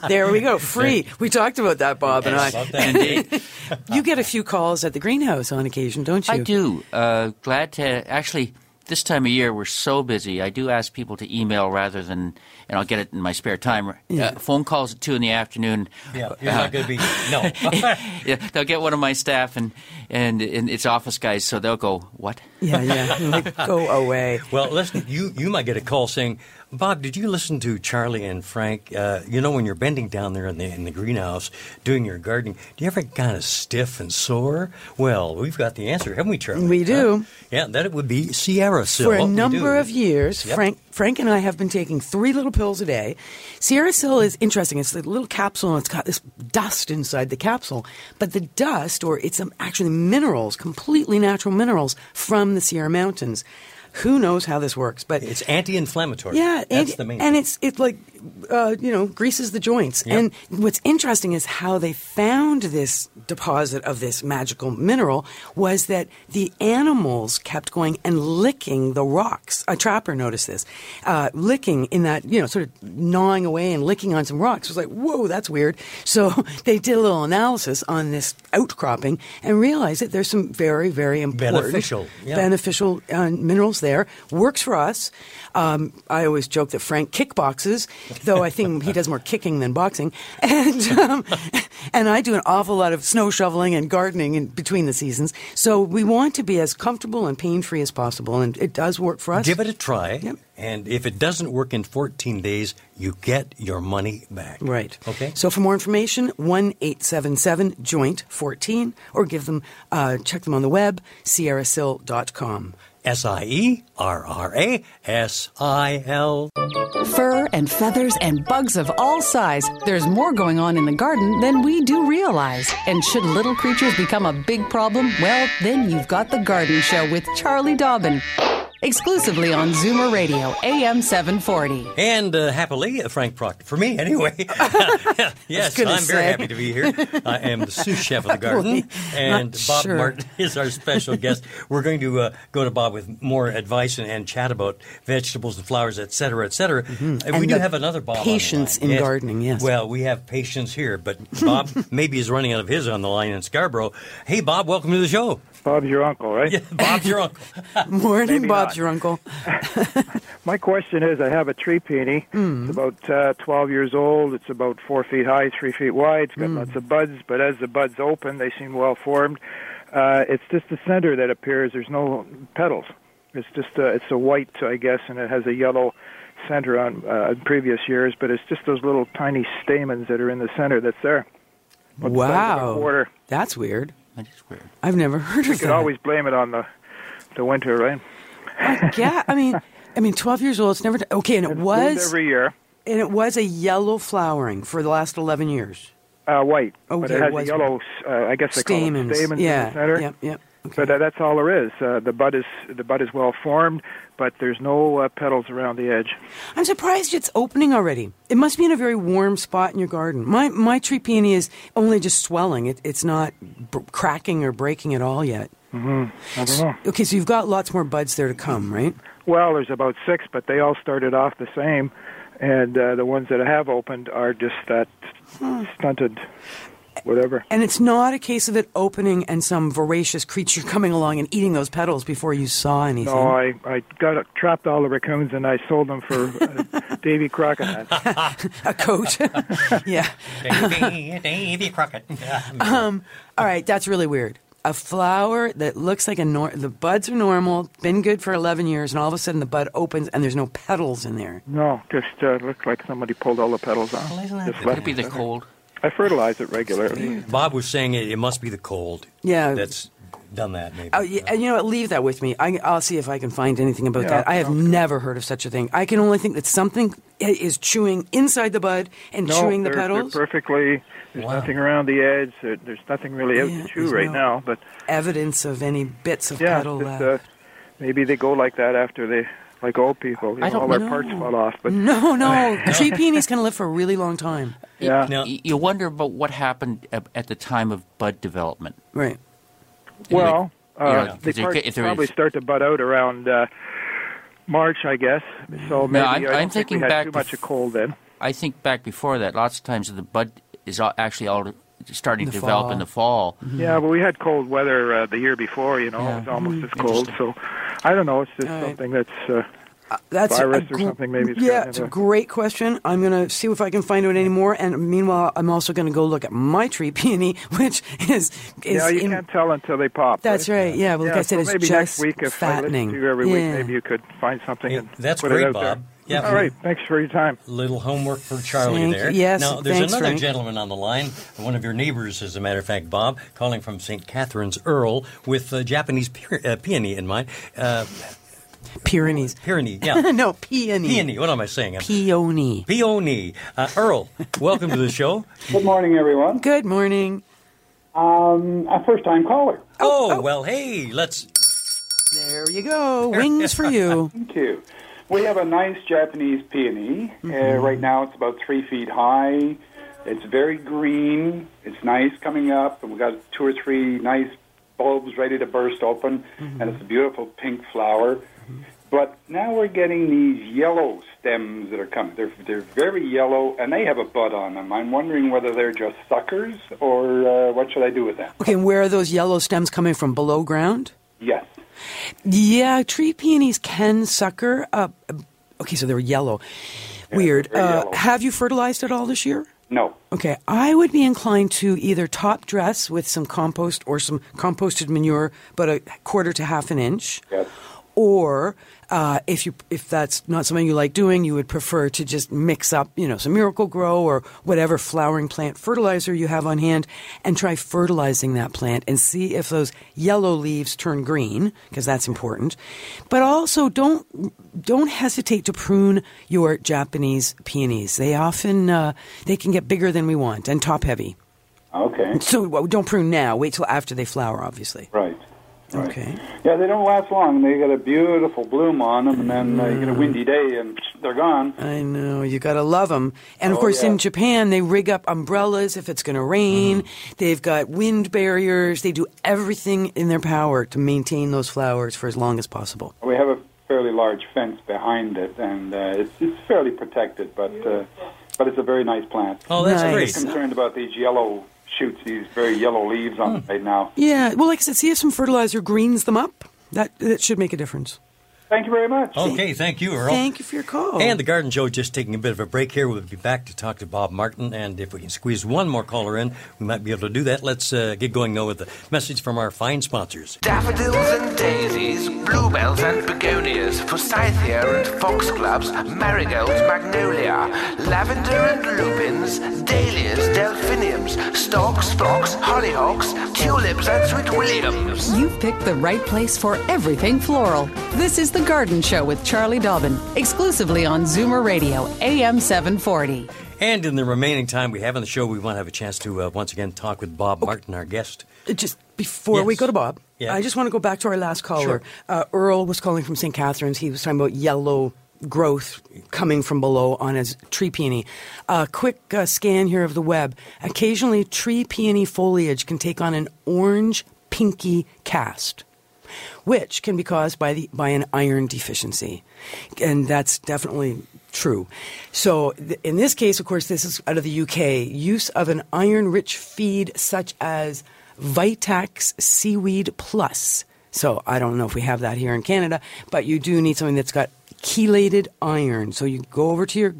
Speaker 2: [LAUGHS]
Speaker 3: There we go. Free. We talked about that, Bob and I.
Speaker 4: Indeed. [LAUGHS]
Speaker 3: You get a few calls at the greenhouse on occasion, don't you?
Speaker 4: I do. Uh, glad to actually. This time of year, we're so busy. I do ask people to email rather than, and I'll get it in my spare time.
Speaker 3: Yeah.
Speaker 4: Uh, phone calls at two in the afternoon.
Speaker 2: yeah. You're not going to be no. [LAUGHS]
Speaker 4: yeah, they'll get one of my staff and, and and it's office guys, so they'll go, "What?"
Speaker 3: Yeah, yeah. Like, go [LAUGHS] away.
Speaker 2: Well, listen, you, you might get a call saying, Bob, did you listen to Charlie and Frank? Uh, you know, when you're bending down there in the, in the greenhouse doing your gardening, do you ever get kind of stiff and sore? Well, we've got the answer, haven't we, Charlie?
Speaker 3: We do.
Speaker 2: Huh? Yeah, that it would be SierraSil.
Speaker 3: For a number of years,
Speaker 2: Yep.
Speaker 3: Frank Frank and I have been taking three little pills a day. SierraSil is interesting. It's a little capsule and it's got this dust inside the capsule. But the dust, or it's um, actually minerals, completely natural minerals from the Sierra Mountains. Who knows how this works? But
Speaker 2: It's anti-inflammatory.
Speaker 3: Yeah,
Speaker 2: that's
Speaker 3: and,
Speaker 2: the main.
Speaker 3: and
Speaker 2: thing.
Speaker 3: it's it's like uh, you know greases the joints.
Speaker 2: Yep.
Speaker 3: And what's interesting is how they found this deposit of this magical mineral was that the animals kept going and licking the rocks. A trapper noticed this, uh, licking in that you know sort of gnawing away and licking on some rocks. It was like whoa, that's weird. So [LAUGHS] they did a little analysis on this outcropping and realized that there's some very very important
Speaker 2: Beneficial, yeah.
Speaker 3: beneficial uh, minerals there. Works for us. Um, I always joke that Frank kickboxes, though I think he does more kicking than boxing. [LAUGHS] And um, and I do an awful lot of snow shoveling and gardening in between the seasons. So we want to be as comfortable and pain free as possible, and it does work for us.
Speaker 2: Give it a try.
Speaker 3: Yep.
Speaker 2: And if it doesn't work in 14 days, you get your money back.
Speaker 3: Right.
Speaker 2: Okay.
Speaker 3: So for more information, one eight seven seven joint fourteen, or give them uh, check them on the web sierrasil.com.
Speaker 2: S I E R R A S I L.
Speaker 1: Fur and feathers and bugs of all size. There's more going on in the garden than we do realize. And should little creatures become a big problem, well, then you've got The Garden Show with Charlie Dobbin. Exclusively on Zoomer Radio, AM 740.
Speaker 2: And uh, happily, uh, Frank Proctor. For me, anyway. [LAUGHS] [LAUGHS] yes, I'm very happy to be here. I am the sous chef of the [LAUGHS] garden. And Bob
Speaker 3: sure.
Speaker 2: Martin is our special guest. We're going to uh, go to Bob with more advice and, and chat about vegetables and flowers, et cetera, et cetera. We
Speaker 3: Mm-hmm. And
Speaker 2: do have another Bob.
Speaker 3: patience in gardening, yes.
Speaker 2: Well, we have patience here, but Bob maybe is running out of his on the line in Scarborough. Hey, Bob, welcome to the show.
Speaker 10: Bob's your uncle, right?
Speaker 2: Yeah, Bob's your uncle. [LAUGHS]
Speaker 3: Morning,
Speaker 10: Maybe
Speaker 3: Bob.
Speaker 10: not.
Speaker 3: Bob's your uncle. [LAUGHS]
Speaker 10: My question is, I have a tree peony.
Speaker 3: Hmm.
Speaker 10: It's about uh, 12 years old. It's about four feet high, three feet wide. It's got
Speaker 3: Hmm.
Speaker 10: lots of buds, but as the buds open, they seem well formed. Uh, it's just the center that appears. There's no petals. It's just uh, it's a white, I guess, and it has a yellow center on uh, previous years. But it's just those little tiny stamens that are in the center that's there. About the size
Speaker 3: Wow. That's weird.
Speaker 4: That is weird.
Speaker 3: I've never heard
Speaker 10: You
Speaker 3: of
Speaker 10: could
Speaker 3: that.
Speaker 10: always blame it on the the winter, right?
Speaker 3: yeah, I mean, I mean, 12 years old. It's never okay, and it
Speaker 10: Blooms
Speaker 3: was
Speaker 10: every year.
Speaker 3: and it was a yellow flowering for the last 11 years.
Speaker 10: Uh, white,
Speaker 3: Oh,
Speaker 10: but
Speaker 3: yeah,
Speaker 10: it
Speaker 3: it
Speaker 10: has
Speaker 3: was
Speaker 10: a yellow. Uh, I guess they call
Speaker 3: Stamens.
Speaker 10: them stamens
Speaker 3: yeah.
Speaker 10: in the center.
Speaker 3: Yep. Yep.
Speaker 10: But uh, that's all there is. Uh, the bud is the bud is well formed, but there's no uh, petals around the edge.
Speaker 3: I'm surprised it's opening already. It must be in a very warm spot in your garden. My my tree peony is only just swelling. It, it's not b- cracking or breaking at all yet.
Speaker 10: hmm I don't know.
Speaker 3: Okay, so you've got lots more buds there to come, right?
Speaker 10: Well, there's about six, but they all started off the same, and uh, the ones that have opened are just that stunted, whatever.
Speaker 3: And it's not a case of it opening and some voracious creature [LAUGHS] coming along and eating those petals before you saw anything.
Speaker 10: No, I I got trapped all the raccoons and I sold them for uh, [LAUGHS] Davy Crockett [LAUGHS]
Speaker 3: a coat. yeah.
Speaker 2: Davy, Davy Crockett.
Speaker 3: Um, all right, that's really weird. A flower that looks like a nor- the buds are normal, been good for 11 years, and all of a sudden the bud opens and there's no petals in there.
Speaker 10: No, just uh, looked like somebody pulled all the petals off. Just
Speaker 4: Could
Speaker 10: left
Speaker 4: it be the cold?
Speaker 10: I fertilize it regularly.
Speaker 2: Bob was saying it, it must be the cold.
Speaker 3: Yeah.
Speaker 2: That's done that, maybe.
Speaker 3: Oh, yeah, and you know what? Leave that with me. I, I'll see if I can find anything about
Speaker 10: Yeah,
Speaker 3: that. I have never heard of such a thing. I can only think that something is chewing inside the bud and
Speaker 10: No,
Speaker 3: chewing the
Speaker 10: they're,
Speaker 3: petals.
Speaker 10: They're perfectly. There's
Speaker 2: Wow.
Speaker 10: nothing around the edge. There, there's nothing really out
Speaker 3: Yeah,
Speaker 10: to chew right
Speaker 3: no-
Speaker 10: now. But
Speaker 3: Evidence of any bits of
Speaker 10: yeah,
Speaker 3: petal
Speaker 10: just,
Speaker 3: left.
Speaker 10: uh, maybe they go like that after they, like old people. You
Speaker 4: I
Speaker 10: know,
Speaker 4: don't
Speaker 10: all their
Speaker 3: know.
Speaker 10: parts fall off. But
Speaker 3: no, no. [LAUGHS] Tree peonies can live for a really long time.
Speaker 10: yeah,
Speaker 2: Now-
Speaker 4: You wonder about what happened at at the time of bud development.
Speaker 3: Right.
Speaker 10: well,
Speaker 4: You
Speaker 10: uh,
Speaker 4: know,
Speaker 10: they
Speaker 4: if
Speaker 10: part- probably
Speaker 4: is-
Speaker 10: start to bud out around uh, March, I guess. So maybe
Speaker 4: I'm-
Speaker 10: I don't
Speaker 4: I'm
Speaker 10: think
Speaker 4: thinking
Speaker 10: we had
Speaker 4: back
Speaker 10: too
Speaker 4: to
Speaker 10: much
Speaker 4: f-
Speaker 10: of cold then.
Speaker 4: I think back before that, lots of times the bud is actually all starting to develop
Speaker 3: fall.
Speaker 4: in the fall.
Speaker 10: Yeah, but we had cold weather uh, the year before. You know,
Speaker 4: Yeah.
Speaker 10: it was almost as
Speaker 4: Mm-hmm.
Speaker 10: cold. So I don't know. It's just
Speaker 3: All right.
Speaker 10: something that's. Uh,
Speaker 3: That's
Speaker 10: virus
Speaker 3: a
Speaker 10: or something maybe it's
Speaker 3: Yeah, it's a great question. I'm going to see if I can find out any more. And meanwhile, I'm also going to go look at my tree peony, [LAUGHS] which is is
Speaker 10: yeah, you
Speaker 3: in-
Speaker 10: can't tell until they pop.
Speaker 3: That's right. Yeah, well, like I said,
Speaker 10: so
Speaker 3: it's
Speaker 10: maybe
Speaker 3: just
Speaker 10: next week if
Speaker 3: fattening.
Speaker 10: I listen to you every week,
Speaker 3: Yeah.
Speaker 10: maybe you could find something.
Speaker 2: Hey,
Speaker 10: and
Speaker 2: that's
Speaker 10: put
Speaker 2: great,
Speaker 10: it out
Speaker 2: Bob.
Speaker 10: There.
Speaker 2: Yeah,
Speaker 10: All right. Thanks for your time.
Speaker 2: Little homework for Charlie
Speaker 3: Thank
Speaker 2: there.
Speaker 3: you. Yes,
Speaker 2: Now, there's
Speaker 3: thanks,
Speaker 2: another
Speaker 3: Frank.
Speaker 2: gentleman on the line, one of your neighbors, as a matter of fact, Bob, calling from St. Catharines Earl with uh, Japanese pe- uh, peony in mind. Uh,
Speaker 3: Pyrenees.
Speaker 2: peony, yeah. [LAUGHS]
Speaker 3: no, peony.
Speaker 2: peony, what am I saying?
Speaker 3: Peony.
Speaker 2: Peony. Uh, Earl, welcome to the show.
Speaker 11: Good morning, everyone.
Speaker 3: Good morning.
Speaker 11: Um, a first-time caller.
Speaker 2: Oh, well, hey, let's.
Speaker 3: There you go. Wings for you. [LAUGHS]
Speaker 11: Thank you. We have a nice Japanese peony. Uh, right now, it's about three feet high. It's very green. It's nice coming up, and we've got two or three nice bulbs ready to burst open, and it's a beautiful pink flower. But now we're getting these yellow stems that are coming. They're they're very yellow, and they have a bud on them. I'm wondering whether they're just suckers, or uh, what should I do with them?
Speaker 3: Okay, and where are those yellow stems coming from? Below ground?
Speaker 11: Yes.
Speaker 3: Yeah, tree peonies can sucker. Uh, okay, so they're yellow. Weird.
Speaker 11: very
Speaker 3: Uh,
Speaker 11: yellow.
Speaker 3: have you fertilized at all this year?
Speaker 11: No.
Speaker 3: Okay, I would be inclined to either top dress with some compost or some composted manure, but a quarter to half an inch.
Speaker 11: Yes.
Speaker 3: Or uh, if you if that's not something you like doing, you would prefer to just mix up, you know, some Miracle-Gro or whatever flowering plant fertilizer you have on hand, and try fertilizing that plant and see if those yellow leaves turn green because that's important. But also don't don't hesitate to prune your Japanese peonies. They often uh, they can get bigger than we want and top heavy.
Speaker 11: Okay.
Speaker 3: So well, don't prune now. Wait till after they flower, obviously.
Speaker 11: Right. Right.
Speaker 3: Okay.
Speaker 11: Yeah, they don't last long. They get a beautiful bloom on them, and then uh, you get a windy day, and they're gone.
Speaker 3: I know you got to love them, and of
Speaker 11: Oh,
Speaker 3: course
Speaker 11: yeah.
Speaker 3: in Japan they rig up umbrellas if it's going to rain.
Speaker 11: Mm-hmm.
Speaker 3: They've got wind barriers. They do everything in their power to maintain those flowers for as long as possible.
Speaker 11: We have a fairly large fence behind it, and uh, it's, it's fairly protected, but uh, but it's a very nice plant.
Speaker 2: Oh, that's
Speaker 3: Nice.
Speaker 2: great.
Speaker 11: I'm concerned about these yellow shoots, these very yellow leaves on it right now.
Speaker 3: Yeah, well, like I said, see if some fertilizer greens them up. That that should make a difference.
Speaker 11: Thank you very much.
Speaker 2: Okay, thank you, Earl.
Speaker 3: Thank you for your call.
Speaker 2: And the Garden Show just taking a bit of a break here. We'll be back to talk to Bob Martin, and if we can squeeze one more caller in, we might be able to do that. Let's uh, get going now with the message from our fine sponsors.
Speaker 5: Daffodils and daisies, bluebells and begonias, forsythia and foxgloves, marigolds, magnolia, lavender and lupins, dahlias, delphiniums, stalks, phlox, hollyhocks, tulips and sweet williams.
Speaker 1: You've picked the right place for everything floral. This is The Garden Show with Charlie Dobbin, exclusively on Zoomer Radio, AM 740.
Speaker 2: And in the remaining time we have on the show, we want to have a chance to uh, once again talk with Bob Martin, our guest.
Speaker 3: Uh, Just before we go to Bob,
Speaker 2: Yeah.
Speaker 3: I just want to go back to our last caller.
Speaker 2: Sure.
Speaker 3: Uh, Earl was calling from St. Catharines. He was talking about yellow growth coming from below on his tree peony. A quick uh, scan here of the web. Occasionally, tree peony foliage can take on an orange pinky cast. Which can be caused by the by an iron deficiency, and that's definitely true. So, th- in this case, of course, this is out of the UK. Use of an iron rich feed such as Vitax Seaweed Plus. So, I don't know if we have that here in Canada, but you do need something that's got chelated iron. So, you go over to your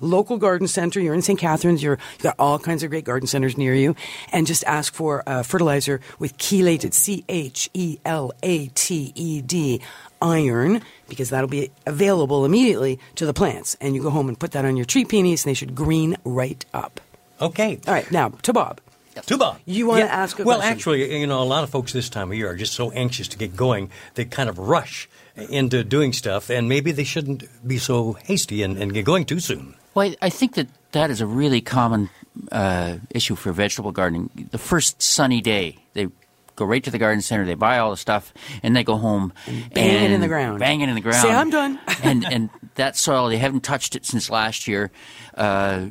Speaker 3: local garden center. You're in St. Catharines. You're, you've got all kinds of great garden centers near you. And just ask for uh, fertilizer with chelated, C H E L A T E D, iron, because that'll be available immediately to the plants. And you go home and put that on your tree peonies, and they should green right up.
Speaker 2: Okay.
Speaker 3: All right, now to Bob.
Speaker 2: To Bob.
Speaker 3: You want to ask a
Speaker 2: well,
Speaker 3: question?
Speaker 2: actually, you know, a lot of folks this time of year are just so anxious to get going, they kind of rush into doing stuff, and maybe they shouldn't be so hasty and, and get going too soon.
Speaker 4: Well, I, think that that is a really common uh, issue for vegetable gardening. The first sunny day, they go right to the garden center, they buy all the stuff, and they go home and
Speaker 3: bang it in the ground.
Speaker 4: Bang it in the ground.
Speaker 3: Say, "I'm done." [LAUGHS]
Speaker 4: and and that soil, they haven't touched it since last year. Uh,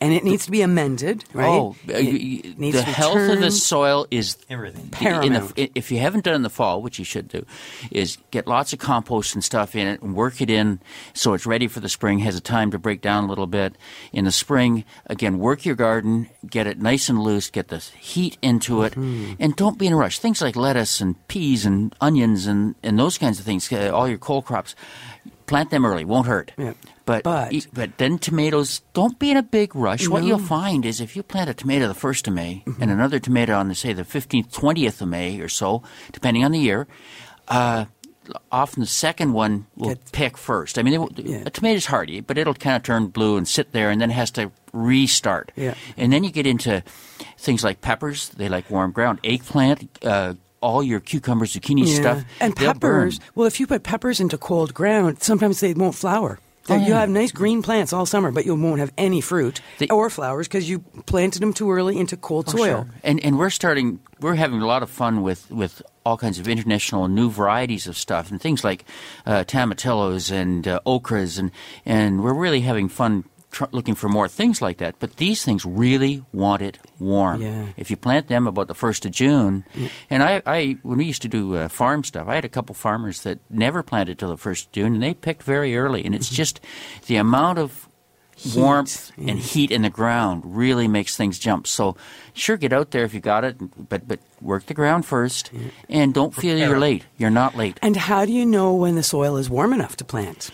Speaker 3: And it needs to be amended, right?
Speaker 4: Oh, uh,
Speaker 3: It
Speaker 4: you- you-
Speaker 3: needs
Speaker 4: the
Speaker 3: to be
Speaker 4: health of the soil is
Speaker 2: Everything.
Speaker 4: in
Speaker 3: Paramount.
Speaker 4: the, if you haven't done it in the fall, which you should do, is get lots of compost and stuff in it and work it in so it's ready for the spring, has a time to break down a little bit. In the spring, again, work your garden, get it nice and loose, get the heat into it,
Speaker 3: Mm-hmm.
Speaker 4: and don't be in a rush. Things like lettuce and peas and onions and, and those kinds of things, uh, all your cold crops, plant them early, won't hurt.
Speaker 3: Yeah.
Speaker 4: But,
Speaker 3: But-
Speaker 4: e- but then tomatoes, don't be in a big rush. What you'll find is if you plant a tomato the 1st of May
Speaker 3: Mm-hmm.
Speaker 4: and another tomato on, the, say, the 15th, 20th of May or so, depending on the year, uh, often the second one will
Speaker 3: Get-
Speaker 4: pick first. I mean, they,
Speaker 3: Yeah.
Speaker 4: a tomato's hardy, but it'll kind of turn blue and sit there and then it has to restart.
Speaker 3: Yeah.
Speaker 4: And then you get into things like peppers. They like warm ground. Eggplant, uh, all your cucumbers, zucchini
Speaker 3: Yeah.
Speaker 4: stuff.
Speaker 3: And peppers.
Speaker 4: burn.
Speaker 3: Well, if you put peppers into cold ground, sometimes they won't flower.
Speaker 4: Oh,
Speaker 3: You have nice green plants all summer, but you won't have any fruit
Speaker 4: They-
Speaker 3: or flowers because you planted them too early into cold
Speaker 4: Oh,
Speaker 3: soil.
Speaker 4: sure. And and we're starting. We're having a lot of fun with with all kinds of international new varieties of stuff and things like uh, tomatillos and uh, okras and and we're really having fun. Tr- looking for more things like that, but these things really want it warm.
Speaker 3: Yeah.
Speaker 4: If you plant them about the first of June, and I, I when we used to do uh, farm stuff, I had a couple farmers that never planted till the first of June, and they picked very early. And it's just the amount of warmth
Speaker 3: yeah.
Speaker 4: and heat in the ground really makes things jump. So, sure, get out there if you got it, but but work the ground first, and don't feel you're late. You're not late.
Speaker 3: And how do you know when the soil is warm enough to plant?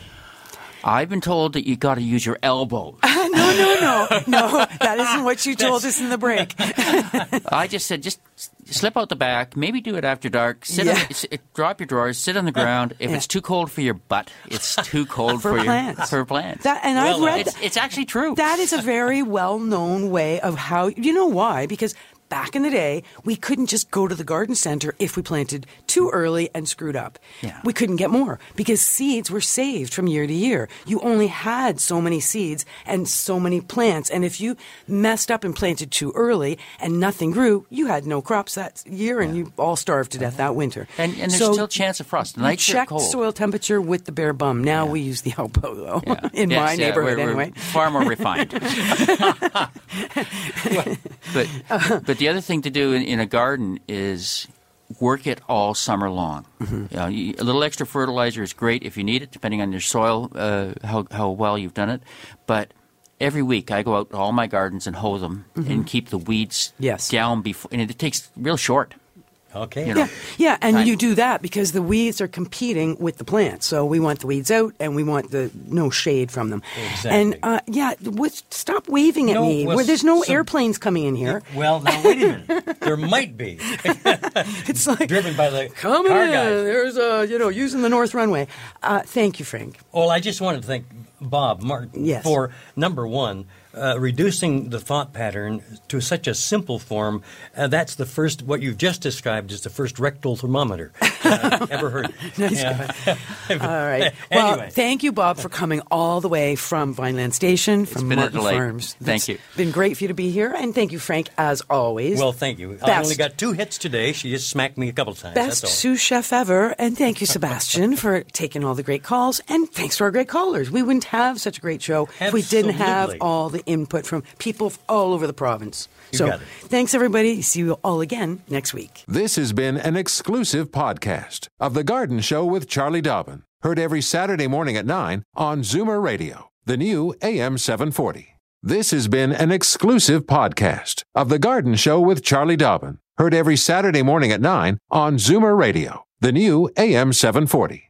Speaker 4: I've been told that you got to use your elbows. [LAUGHS]
Speaker 3: no, no, no, [LAUGHS] no. That isn't what you told us in the break. [LAUGHS]
Speaker 4: I just said just slip out the back. Maybe do it after dark. Sit on,
Speaker 3: Yeah.
Speaker 4: s- drop your drawers. Sit on the uh, ground. If
Speaker 3: Yeah.
Speaker 4: it's too cold for your butt, it's too cold
Speaker 3: For
Speaker 4: for,
Speaker 3: plants.
Speaker 4: your for plants.
Speaker 3: That, and I've read
Speaker 4: it's, it's actually true.
Speaker 3: That is a very well known way of how, you know why? Because back in the day, we couldn't just go to the garden center if we planted too early and screwed up.
Speaker 4: Yeah.
Speaker 3: We couldn't get more because seeds were saved from year to year. You only had so many seeds and so many plants. And if you messed up and planted too early and nothing grew, you had no crops that year and you all starved to death that winter.
Speaker 4: and, and there's
Speaker 3: So
Speaker 4: still chance of frost. The nights are
Speaker 3: check
Speaker 4: cold.
Speaker 3: soil temperature with the bare bum. Now we use the elbow, though,
Speaker 4: Yeah. [LAUGHS]
Speaker 3: in
Speaker 4: Yes,
Speaker 3: my
Speaker 4: yeah,
Speaker 3: neighborhood
Speaker 4: we're- we're
Speaker 3: anyway.
Speaker 4: Far more refined. [LAUGHS] [LAUGHS] but but the other thing to do in, in a garden is work it all summer long.
Speaker 3: Mm-hmm.
Speaker 4: You a little extra fertilizer is great if you need it, depending on your soil, uh, how how well you've done it. But every week I go out to all my gardens and hoe them and keep the weeds
Speaker 3: Mm-hmm. Yes.
Speaker 4: down before. And it takes real short.
Speaker 2: Okay.
Speaker 4: You know.
Speaker 3: Yeah, yeah, and
Speaker 4: Right.
Speaker 3: you do that because the weeds are competing with the plants. So we want the weeds out, and we want the no shade from them.
Speaker 2: Exactly.
Speaker 3: And uh, yeah, what, stop waving at
Speaker 2: No,
Speaker 3: me.
Speaker 2: well,
Speaker 3: Where there's no
Speaker 2: so-
Speaker 3: airplanes coming in here.
Speaker 2: Well, now wait a minute. there might be. [LAUGHS]
Speaker 3: It's like
Speaker 2: driven by the
Speaker 3: coming
Speaker 2: car
Speaker 3: in.
Speaker 2: guys.
Speaker 3: There's a you know using the north runway. Uh, thank you, Frank.
Speaker 2: Well, I just wanted to thank Bob Martin
Speaker 3: Yes.
Speaker 2: for number one, uh, reducing the thought pattern to such a simple form. Uh, that's the first. What you've just described is the first rectal thermometer uh, [LAUGHS] ever heard.
Speaker 3: Nice
Speaker 2: Yeah. [LAUGHS]
Speaker 3: All right. [LAUGHS] Well,
Speaker 2: Anyway.
Speaker 3: thank you, Bob, for coming all the way from Vineland Station, from
Speaker 4: been
Speaker 3: Martin. Farms.
Speaker 4: Thank
Speaker 3: It's
Speaker 4: you.
Speaker 3: Been great for you to be here, and thank you, Frank, as always.
Speaker 2: Well, thank you. I only got two hits today. She just smacked me a couple times.
Speaker 3: Best
Speaker 2: that's all.
Speaker 3: sous chef ever. And thank you, Sebastian, for taking all the great calls. And thanks to our great callers. We wouldn't have such a great show if we didn't have all the input from people all over the province.
Speaker 12: You
Speaker 3: so
Speaker 12: got it.
Speaker 3: thanks, everybody. See you all again next week.
Speaker 12: This has been an exclusive podcast of The Garden Show with Charlie Dobbin. Heard every Saturday morning at 9 on Zoomer Radio, the new AM 740. This has been an exclusive podcast of The Garden Show with Charlie Dobbin. Heard every Saturday morning at 9 on Zoomer Radio, the new AM 740.